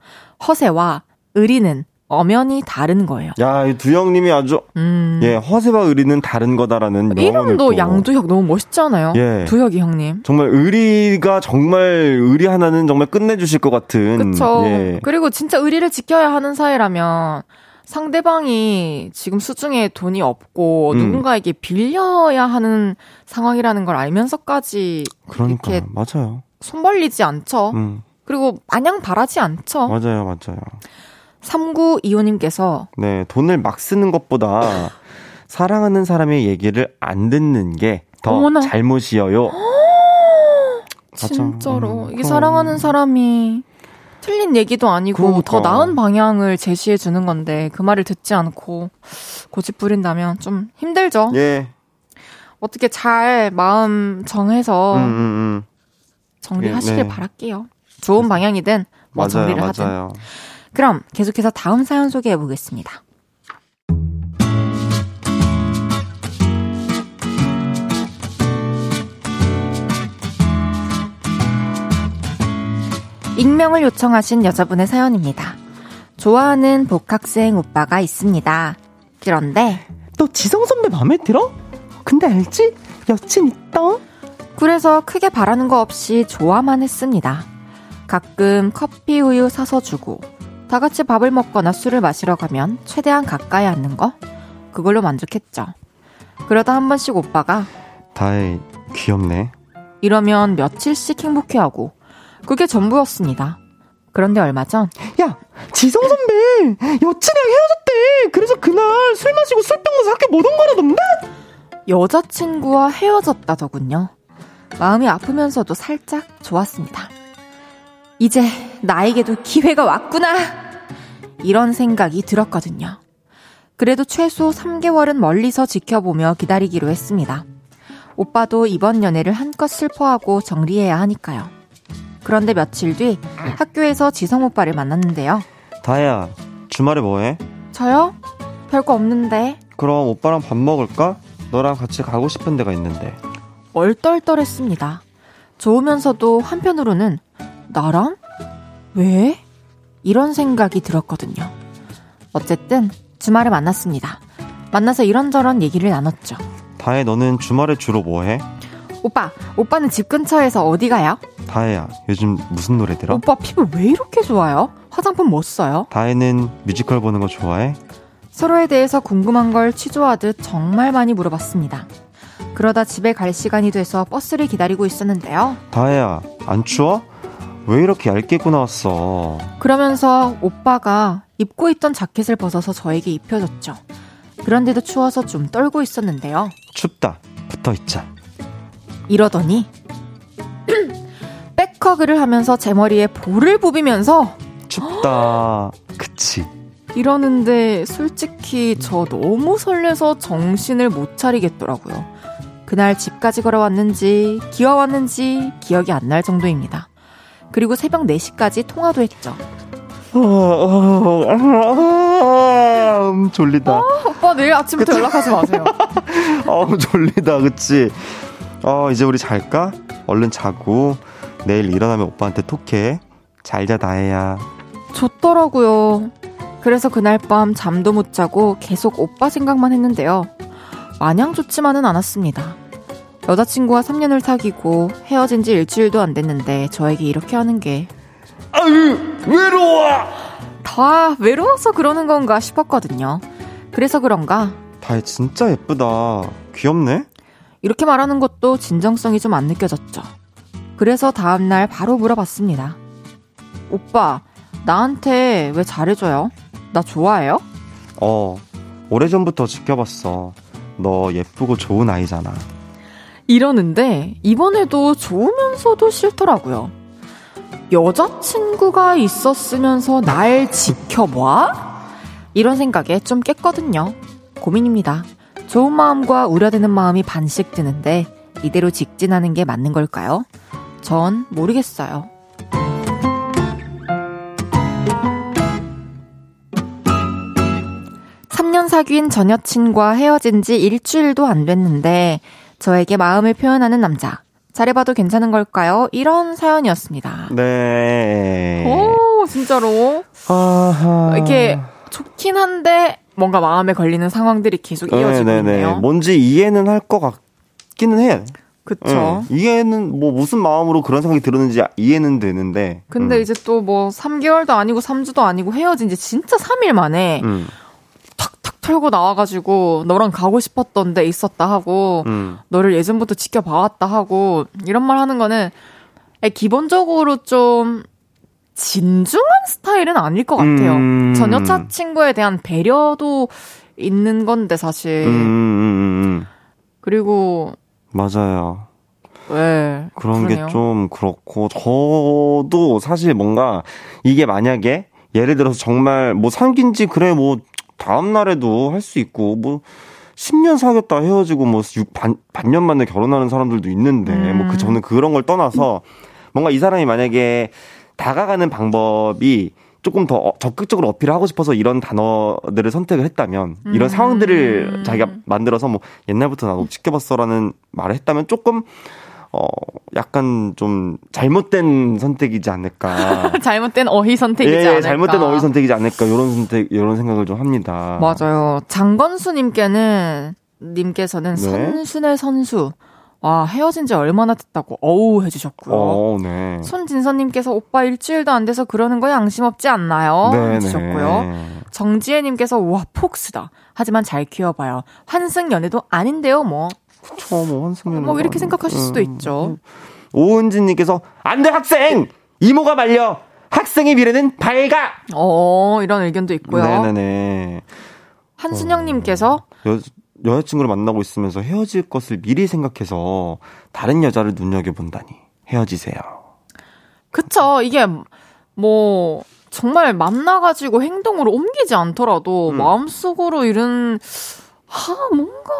허세와 의리는 엄연히 다른 거예요. 야, 이 두영님이 아주 음. 예 허세와 의리는 다른 거다라는 이름도 또. 양두혁 너무 멋있잖아요. 예. 두혁이 형님. 정말 의리가 정말 의리 하나는 정말 끝내주실 것 같은. 그쵸. 예. 그리고 진짜 의리를 지켜야 하는 사이라면 상대방이 지금 수중에 돈이 없고 음. 누군가에게 빌려야 하는 상황이라는 걸 알면서까지 그러니까 이렇게 맞아요. 손 벌리지 않죠. 음, 그리고 마냥 바라지 않죠. 맞아요, 맞아요. 3925님께서 네, 돈을 막 쓰는 것보다 사랑하는 사람의 얘기를 안 듣는 게 더. 잘못이어요. 진짜로 음, 이게. 사랑하는 사람이 틀린 얘기도 아니고 그러니까. 더 나은 방향을 제시해 주는 건데 그 말을 듣지 않고 고집 부린다면 좀 힘들죠. 예. 어떻게 잘 마음 정해서 음, 음, 음. 정리하시길 예, 네. 바랄게요. 좋은 방향이든 뭐 맞아요, 정리를 하든. 맞아요. 그럼 계속해서 다음 사연 소개해 보겠습니다. 익명을 요청하신 여자분의 사연입니다. 좋아하는 복학생 오빠가 있습니다. 그런데 너 지성 선배 마음에 들어? 근데 알지? 여친 있다. 그래서 크게 바라는 거 없이 좋아만 했습니다. 가끔 커피 우유 사서 주고 다 같이 밥을 먹거나 술을 마시러 가면 최대한 가까이 앉는 거 그걸로 만족했죠. 그러다 한 번씩 오빠가 다혜 귀엽네. 이러면 며칠씩 행복해하고 그게 전부였습니다. 그런데 얼마 전 야, 지성 선배 여친이랑 헤어졌대. 그래서 그날 술 마시고 술 병서 학교 못 온 거라던데? 여자친구와 헤어졌다더군요. 마음이 아프면서도 살짝 좋았습니다. 이제 나에게도 기회가 왔구나! 이런 생각이 들었거든요. 그래도 최소 3개월은 멀리서 지켜보며 기다리기로 했습니다. 오빠도 이번 연애를 한껏 슬퍼하고 정리해야 하니까요. 그런데 며칠 뒤 학교에서 지성 오빠를 만났는데요. 다혜야, 주말에 뭐해? 저요? 별거 없는데. 그럼 오빠랑 밥 먹을까? 너랑 같이 가고 싶은 데가 있는데. 얼떨떨했습니다. 좋으면서도 한편으로는 나랑? 왜? 이런 생각이 들었거든요. 어쨌든 주말에 만났습니다. 만나서 이런저런 얘기를 나눴죠. 다혜 너는 주말에 주로 뭐 해? 오빠, 오빠는 집 근처에서 어디 가요? 다혜야, 요즘 무슨 노래 들어? 오빠 피부 왜 이렇게 좋아요? 화장품 뭐 써요? 다혜는 뮤지컬 보는 거 좋아해? 서로에 대해서 궁금한 걸 취조하듯 정말 많이 물어봤습니다. 그러다 집에 갈 시간이 돼서 버스를 기다리고 있었는데요. 다혜야, 안 추워? 왜 이렇게 얇게 입고 나왔어? 그러면서 오빠가 입고 있던 자켓을 벗어서 저에게 입혀줬죠. 그런데도 추워서 좀 떨고 있었는데요. 춥다. 붙어 있자. 이러더니 백허그를 하면서 제 머리에 볼을 부비면서 춥다. 그치. 이러는데 솔직히 저 너무 설레서 정신을 못 차리겠더라고요. 그날 집까지 걸어왔는지 기어왔는지 기억이 안 날 정도입니다. 그리고 새벽 4시까지 통화도 했죠. 어, 어, 아, 음, 졸리다. 오빠 내일 아침부터 연락하지 마세요. 어우, 졸리다. 그치? 어, 이제 우리 잘까? 얼른 자고, 내일 일어나면 오빠한테 톡해. 잘 자, 다혜야. 좋더라고요. 그래서 그날 밤 잠도 못 자고 계속 오빠 생각만 했는데요. 마냥 좋지만은 않았습니다. 여자친구와 3년을 사귀고 헤어진 지 일주일도 안 됐는데 저에게 이렇게 하는 게 아유, 외로워! 다 외로워서 그러는 건가 싶었거든요. 그래서 그런가 다혜 진짜 예쁘다. 귀엽네? 이렇게 말하는 것도 진정성이 좀 안 느껴졌죠. 그래서 다음날 바로 물어봤습니다. 오빠, 나한테 왜 잘해줘요? 나 좋아해요? 어, 오래전부터 지켜봤어. 너 예쁘고 좋은 아이잖아. 이러는데 이번에도 좋으면서도 싫더라고요. 여자친구가 있었으면서 날 지켜봐? 이런 생각에 좀 깼거든요. 고민입니다. 좋은 마음과 우려되는 마음이 반씩 드는데 이대로 직진하는 게 맞는 걸까요? 전 모르겠어요. 삼년 사귄 전 여친과 헤어진 지 일주일도 안 됐는데 저에게 마음을 표현하는 남자. 잘해봐도 괜찮은 걸까요? 이런 사연이었습니다. 네. 오, 진짜로. 아하. 이렇게 좋긴 한데 뭔가 마음에 걸리는 상황들이 계속 이어지고 있네요. 뭔지 이해는 할 것 같기는 해. 그쵸. 예, 이해는 뭐 무슨 마음으로 그런 생각이 들었는지 이해는 되는데. 근데 음, 이제 또 뭐 3개월도 아니고 3주도 아니고 헤어진 지 진짜 3일 만에 음, 탁탁 털고 나와가지고 너랑 가고 싶었던 데 있었다 하고 음. 너를 예전부터 지켜봐왔다 하고 이런 말 하는 거는 기본적으로 좀 진중한 스타일은 아닐 것 같아요. 음. 전 여자 친구에 대한 배려도 있는 건데 사실 음, 음, 음, 음. 그리고 맞아요. 왜 그런. 게 좀 그렇고 저도 사실 뭔가 이게 만약에 예를 들어서 정말 뭐 사귄 지 그래 뭐 다음 날에도 할 수 있고 뭐 10년 사귀었다 헤어지고 뭐 6, 반, 반년 만에 결혼하는 사람들도 있는데 음. 뭐그 저는 그런 걸 떠나서 뭔가 이 사람이 만약에 다가가는 방법이 조금 더 어- 적극적으로 어필을 하고 싶어서 이런 단어들을 선택을 했다면 이런 음. 상황들을 자기가 만들어서 뭐 옛날부터 나도 지켜봤어라는 말을 했다면 조금 어 약간 좀 잘못된 선택이지 않을까. 잘못된 어휘 선택이지 예, 않을까. 잘못된 어휘 선택이지 않을까 이런 선택 이런 생각을 좀 합니다. 맞아요. 장건수님께는 님께서는 네. 선순의 선수. 와 헤어진 지 얼마나 됐다고 어우 해주셨고요. 어, 네. 손진선님께서 오빠 일주일도 안 돼서 그러는 거 양심 없지 않나요? 네, 해주셨고요. 네. 정지혜님께서 와 폭스다. 하지만 잘 키워봐요. 환승 연애도 아닌데요, 뭐. 그쵸, 뭐 환승연. 뭐 이렇게 생각하실 수도 있죠. 오은진님께서 안 돼 학생 이모가 말려 학생의 미래는 밝아. 어 이런 의견도 있고요. 네네네. 한순영님께서 여, 여자친구를 만나고 있으면서 헤어질 것을 미리 생각해서 다른 여자를 눈여겨본다니 헤어지세요. 그쵸 이게 뭐 정말 만나가지고 행동으로 옮기지 않더라도 음. 마음속으로 이런 하 뭔가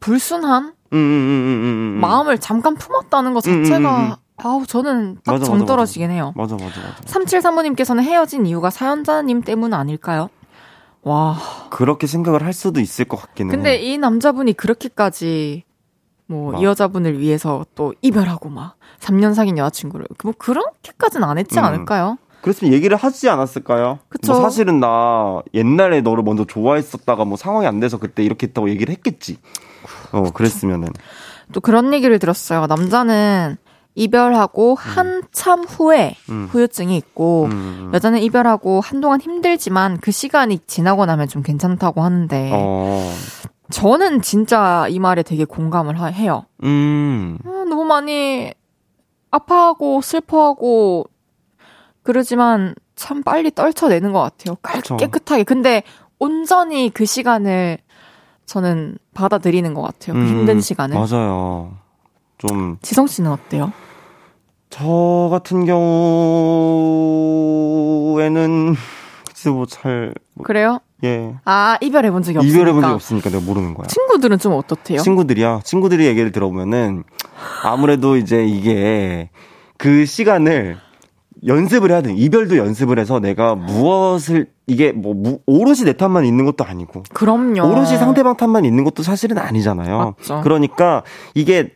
불순한 음, 음, 음, 음, 음, 음. 마음을 잠깐 품었다는 것 자체가. 아우 저는 딱 맞아, 정 맞아, 떨어지긴 해요. 맞아, 맞아, 맞아. 3735님께서는 헤어진 이유가 사연자님 때문 아닐까요? 와 그렇게 생각을 할 수도 있을 것 같기는 근데 해. 이 남자분이 그렇게까지 뭐 막. 이 여자분을 위해서 또 이별하고 막 3년 사귄 여자친구를 뭐 그렇게까지는 안 했지 음. 않을까요? 그랬으면 얘기를 하지 않았을까요? 그쵸. 뭐 사실은 나 옛날에 너를 먼저 좋아했었다가 뭐 상황이 안 돼서 그때 이렇게 했다고 얘기를 했겠지. 어, 그랬으면은. 또 그런 얘기를 들었어요. 남자는 이별하고 한참 후에 음. 후유증이 있고 음. 여자는 이별하고 한동안 힘들지만 그 시간이 지나고 나면 좀 괜찮다고 하는데 어. 저는 진짜 이 말에 되게 공감을 하- 해요. 음. 아, 너무 많이 아파하고 슬퍼하고 그러지만 참 빨리 떨쳐내는 것 같아요. 깔- 그쵸. 깨끗하게. 근데 온전히 그 시간을 저는 받아들이는 것 같아요. 그 음, 힘든 시간을. 맞아요. 좀, 지성 씨는 어때요? 저 같은 경우에는, 글쎄 뭐 잘, 뭐, 그래요? 예. 아 이별해 본 적이 없으니까. 이별해 본 적이 없으니까 내가 모르는 거야. 친구들은 좀 어떻대요? 친구들이야. 친구들이 얘기를 들어보면은 아무래도 이제 이게 그 시간을 연습을 해야 돼. 이별도 연습을 해서 내가 무엇을 이게 뭐 무- 오롯이 내 탓만 있는 것도 아니고 그럼요. 오롯이 상대방 탓만 있는 것도 사실은 아니잖아요. 맞죠. 그러니까 이게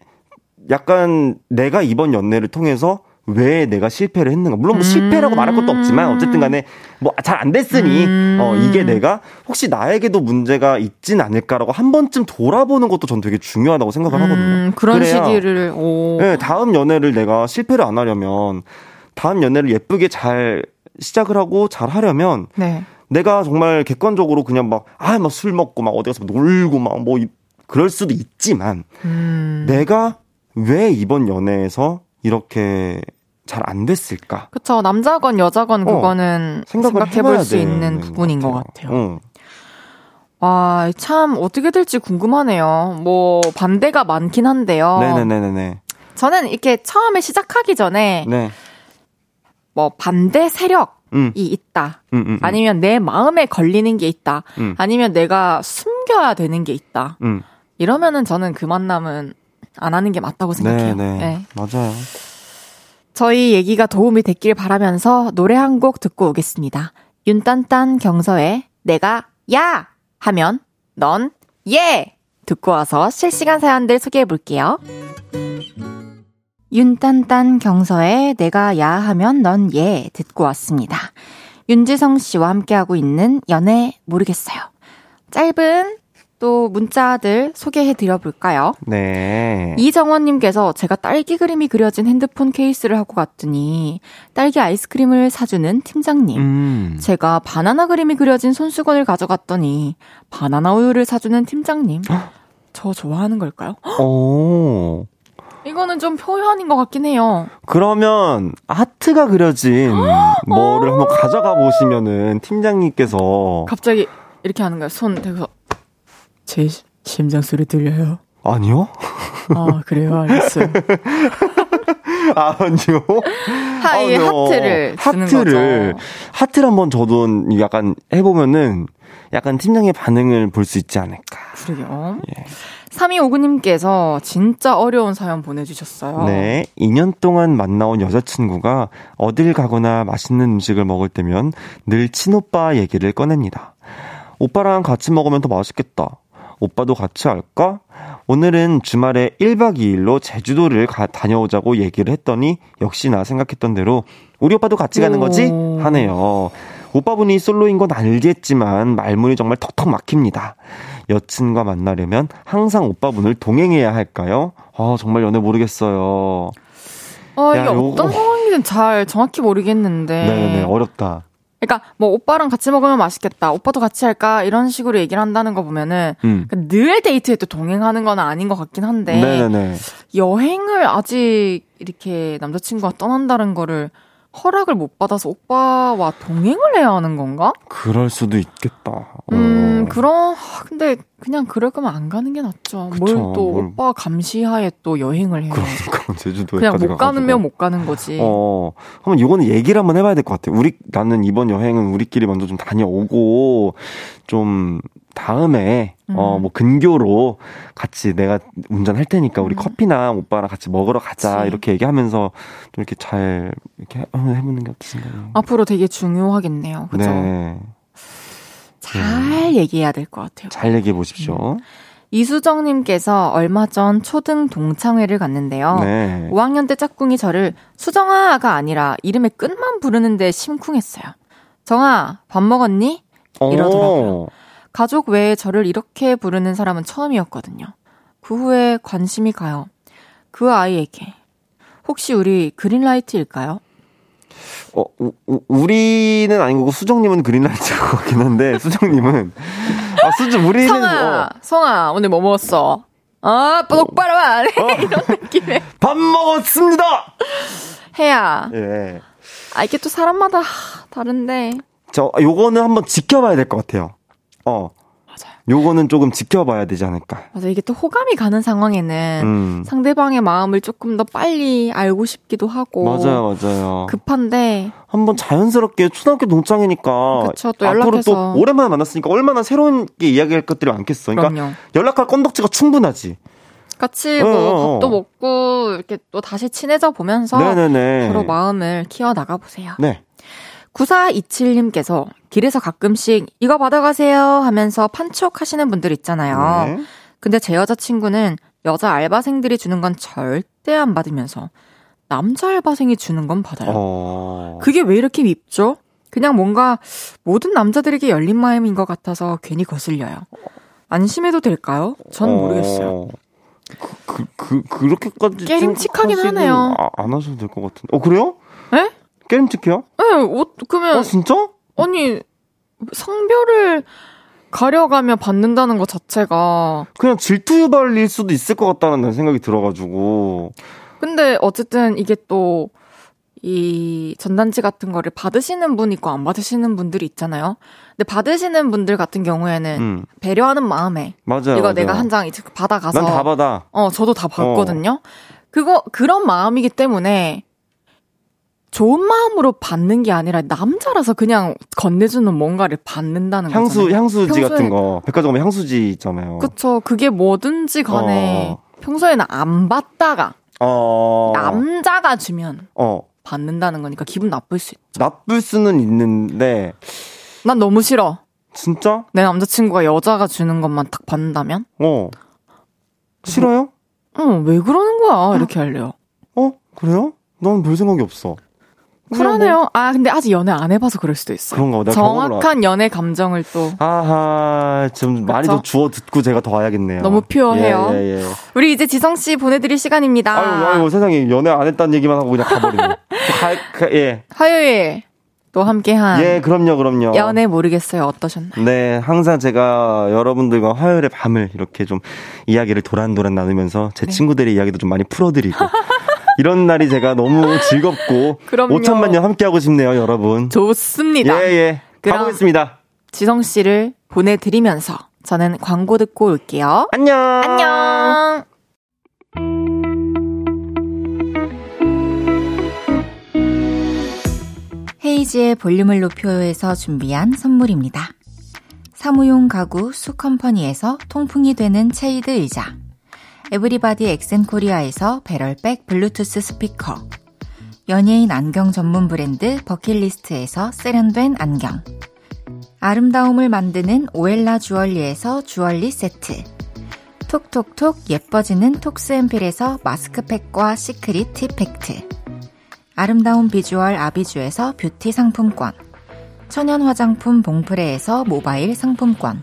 약간 내가 이번 연애를 통해서 왜 내가 실패를 했는가. 물론 뭐 실패라고 말할 것도 없지만 어쨌든 간에 뭐 잘 안 됐으니 음. 어 이게 내가 혹시 나에게도 문제가 있진 않을까라고 한 번쯤 돌아보는 것도 전 되게 중요하다고 생각을 하거든요. 음, 그런 시기를 오. 네, 다음 연애를 내가 실패를 안 하려면 다음 연애를 예쁘게 잘 시작을 하고 잘 하려면 네. 내가 정말 객관적으로 그냥 막, 아, 막 술 먹고 막 어디 가서 놀고 막 뭐, 그럴 수도 있지만, 음. 내가 왜 이번 연애에서 이렇게 잘 안 됐을까? 그쵸. 남자건 여자건 어, 그거는 생각을 생각해 볼 해봐야 수 있는 부분인 것 같아요. 어. 와, 참 어떻게 될지 궁금하네요. 뭐 반대가 많긴 한데요. 네네네네네. 저는 이렇게 처음에 시작하기 전에 네. 뭐 반대 세력이 음, 있다. 음, 음, 음. 아니면 내 마음에 걸리는 게 있다. 음. 아니면 내가 숨겨야 되는 게 있다. 음. 이러면은 저는 그 만남은 안 하는 게 맞다고 생각해요. 네네. 네. 맞아요. 저희 얘기가 도움이 됐길 바라면서 노래 한 곡 듣고 오겠습니다. 윤딴딴 경서의 내가 야 하면 넌 예! 듣고 와서 실시간 사연들 소개해 볼게요. 윤딴딴 경서의 내가 야 하면 넌 예 듣고 왔습니다. 윤지성 씨와 함께하고 있는 연애 모르겠어요. 짧은 또 문자들 소개해 드려 볼까요? 네. 이정원 님께서 제가 딸기 그림이 그려진 핸드폰 케이스를 하고 갔더니 딸기 아이스크림을 사주는 팀장님. 음. 제가 바나나 그림이 그려진 손수건을 가져갔더니 바나나 우유를 사주는 팀장님. 저 좋아하는 걸까요? 오. 이거는 좀 표현인 것 같긴 해요. 그러면 하트가 그려진 뭐를 한번 가져가 보시면은 팀장님께서 갑자기 이렇게 하는 거예요. 손 대고서 제 시- 심장 소리 들려요. 아니요? 아 그래요, 알겠어요. 아니요. 하, 이 아니요. 하트를 주는 하트를 거죠. 하트를 한번 저도 약간 해보면은 약간 팀장의 반응을 볼 수 있지 않을까. 그러게요. 예. 3259님께서 진짜 어려운 사연 보내주셨어요. 네. 2년 동안 만나온 여자친구가 어딜 가거나 맛있는 음식을 먹을 때면 늘 친오빠 얘기를 꺼냅니다. 오빠랑 같이 먹으면 더 맛있겠다. 오빠도 같이 할까? 오늘은 주말에 1박 2일로 제주도를 가, 다녀오자고 얘기를 했더니 역시나 생각했던 대로 우리 오빠도 같이 가는 거지? 오. 하네요. 오빠분이 솔로인 건 알겠지만 말문이 정말 턱턱 막힙니다. 여친과 만나려면 항상 오빠분을 동행해야 할까요? 아, 정말 연애 모르겠어요. 어, 이게 야, 요거- 어떤 상황인지는 잘 정확히 모르겠는데. 네네, 어렵다. 그러니까 뭐 오빠랑 같이 먹으면 맛있겠다. 오빠도 같이 할까? 이런 식으로 얘기를 한다는 거 보면은 음. 그늘 데이트에 또 동행하는 건 아닌 것 같긴 한데 네네네. 여행을 아직 이렇게 남자친구가 떠난다는 거를 허락을 못 받아서 오빠와 동행을 해야 하는 건가? 그럴 수도 있겠다. 음, 어. 그런, 하, 근데 그냥 그럴 거면 안 가는 게 낫죠. 뭘또 뭘- 오빠 감시하에 또 여행을 해요. 그러니까 제주도에 그냥 못 가는면 못 가는 거지. 어, 한번 요거는 얘기를 한번 해봐야 될 것 같아. 우리 나는 이번 여행은 우리끼리 먼저 좀 다녀오고 좀 다음에 어 음. 뭐 근교로 같이 내가 운전할 테니까 우리 커피나 오빠랑 같이 먹으러 가자 음. 그치. 이렇게 얘기하면서 좀 이렇게 잘 이렇게 해- 해보는 게 어떠신가요? 앞으로 되게 중요하겠네요. 아, 그죠? 네, 잘 얘기해야 될 것 같아요. 잘 얘기해 보십시오. 이수정님께서 얼마 전 초등 동창회를 갔는데요. 네. 5학년 때 짝꿍이 저를 수정아가 아니라 이름의 끝만 부르는데 심쿵했어요. 정아, 밥 먹었니? 이러더라고요. 오. 가족 외에 저를 이렇게 부르는 사람은 처음이었거든요. 그 후에 관심이 가요. 그 아이에게. 혹시 우리 그린라이트일까요? 어, 우, 우- 우리는 아닌 거고 수정님은 그린라이트일 것 같긴 한데 수정님은 아 수정 우리는 성아, 어, 성아, 오늘 뭐 먹었어? 아, 똑바로 안 해. 이런 느낌의. 밥 먹었습니다. 해야. 예. 아, 이게 또 사람마다 하, 다른데. 저 요거는 한번 지켜봐야 될 것 같아요. 어. 맞아요. 요거는 조금 지켜봐야 되지 않을까. 맞아. 이게 또 호감이 가는 상황에는 음. 상대방의 마음을 조금 더 빨리 알고 싶기도 하고. 맞아요, 맞아요. 급한데. 한번 자연스럽게 초등학교 동창이니까 그쵸, 또 앞으로. 또 오랜만에 만났으니까 얼마나 새로운 게 이야기할 것들이 많겠어. 그러니까 그럼요. 연락할 건덕지가 충분하지. 같이 어, 뭐 어, 어. 밥도 먹고 이렇게 또 다시 친해져 보면서 네네네. 서로 마음을 키워 나가 보세요. 네. 9427님께서 길에서 가끔씩 이거 받아가세요 하면서 판촉 하시는 분들 있잖아요. 네. 근데 제 여자친구는 여자 알바생들이 주는 건 절대 안 받으면서 남자 알바생이 주는 건 받아요. 어. 그게 왜 이렇게 밉죠? 그냥 뭔가 모든 남자들에게 열린 마음인 것 같아서 괜히 거슬려요. 안심해도 될까요? 전 모르겠어요. 어. 그, 그, 그, 그렇게까지. 깨림칙하긴 하네요. 아, 안 하셔도 될 것 같은데. 어, 그래요? 에? 깨림칙해요? 네, 옷, 그러면 어, 진짜? 아니 성별을 가려가며 받는다는 것 자체가 그냥 질투 유발일 수도 있을 것 같다는 생각이 들어가지고. 근데 어쨌든 이게 또 이 전단지 같은 거를 받으시는 분 있고 안 받으시는 분들이 있잖아요. 근데 받으시는 분들 같은 경우에는 음, 배려하는 마음에 맞아요. 이거 맞아요. 내가 한 장 이제 받아가서 난 다 받아. 어 저도 다 받거든요. 그거 그런 마음이기 때문에 좋은 마음으로 받는 게 아니라 남자라서 그냥 건네주는 뭔가를 받는다는 향수, 거잖아요. 향수지 평소에- 같은 거. 백화점 가면 향수지 있잖아요. 그쵸. 그게 뭐든지 간에 어. 평소에는 안 받다가 어. 남자가 주면 어. 받는다는 거니까 기분 나쁠 수 있죠. 나쁠 수는 있는데, 난 너무 싫어. 진짜? 내 남자친구가 여자가 주는 것만 딱 받는다면? 어. 싫어요? 응, 왜 그러는 거야? 이렇게 할래요. 어? 그래요? 난 별 생각이 없어. 그러네요. 아, 근데 아직 연애 안 해봐서 그럴 수도 있어요. 그런가 경험을 정확한 연애 감정을 또. 아하, 좀 많이 더 주워 듣고 제가 더 와야겠네요. 너무 퓨어해요. 예, 예, 예. 우리 이제 지성 씨 보내드릴 시간입니다. 아유, 아유, 세상에 연애 안 했다는 얘기만 하고 그냥 가버리네. 가, 가, 예. 화요일 또 함께한 예, 그럼요, 그럼요. 연애 모르겠어요. 어떠셨나요? 네, 항상 제가 여러분들과 화요일의 밤을 이렇게 좀 이야기를 도란도란 나누면서 제 네. 친구들의 이야기도 좀 많이 풀어드리고 이런 날이 제가 너무 즐겁고 그럼요. 5천만 년 함께하고 싶네요, 여러분. 좋습니다. 예, 예. 가보겠습니다. 지성 씨를 보내드리면서 저는 광고 듣고 올게요. 안녕. 안녕! 헤이즈의 볼륨을 높여요에서 준비한 선물입니다. 사무용 가구 수컴퍼니에서 통풍이 되는 체이드 의자 에브리바디 엑센코리아에서 배럴백 블루투스 스피커. 연예인 안경 전문 브랜드 버킷리스트에서 세련된 안경. 아름다움을 만드는 오엘라 주얼리에서 주얼리 세트. 톡톡톡 예뻐지는 톡스앰필에서 마스크팩과 시크릿 팁팩트. 아름다운 비주얼 아비주에서 뷰티 상품권. 천연 화장품 봉프레에서 모바일 상품권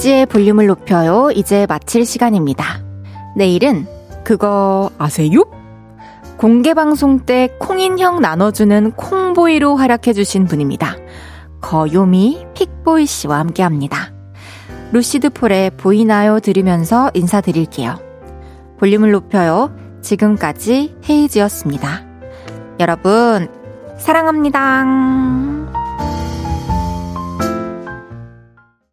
헤이지의 볼륨을 높여요. 이제 마칠 시간입니다. 내일은 그거 아세요? 공개 방송 때 콩인형 나눠주는 콩보이로 활약해주신 분입니다. 거요미 픽보이 씨와 함께 합니다. 루시드 폴의 보이나요 들으면서 인사드릴게요. 볼륨을 높여요. 지금까지 헤이지였습니다. 여러분, 사랑합니다.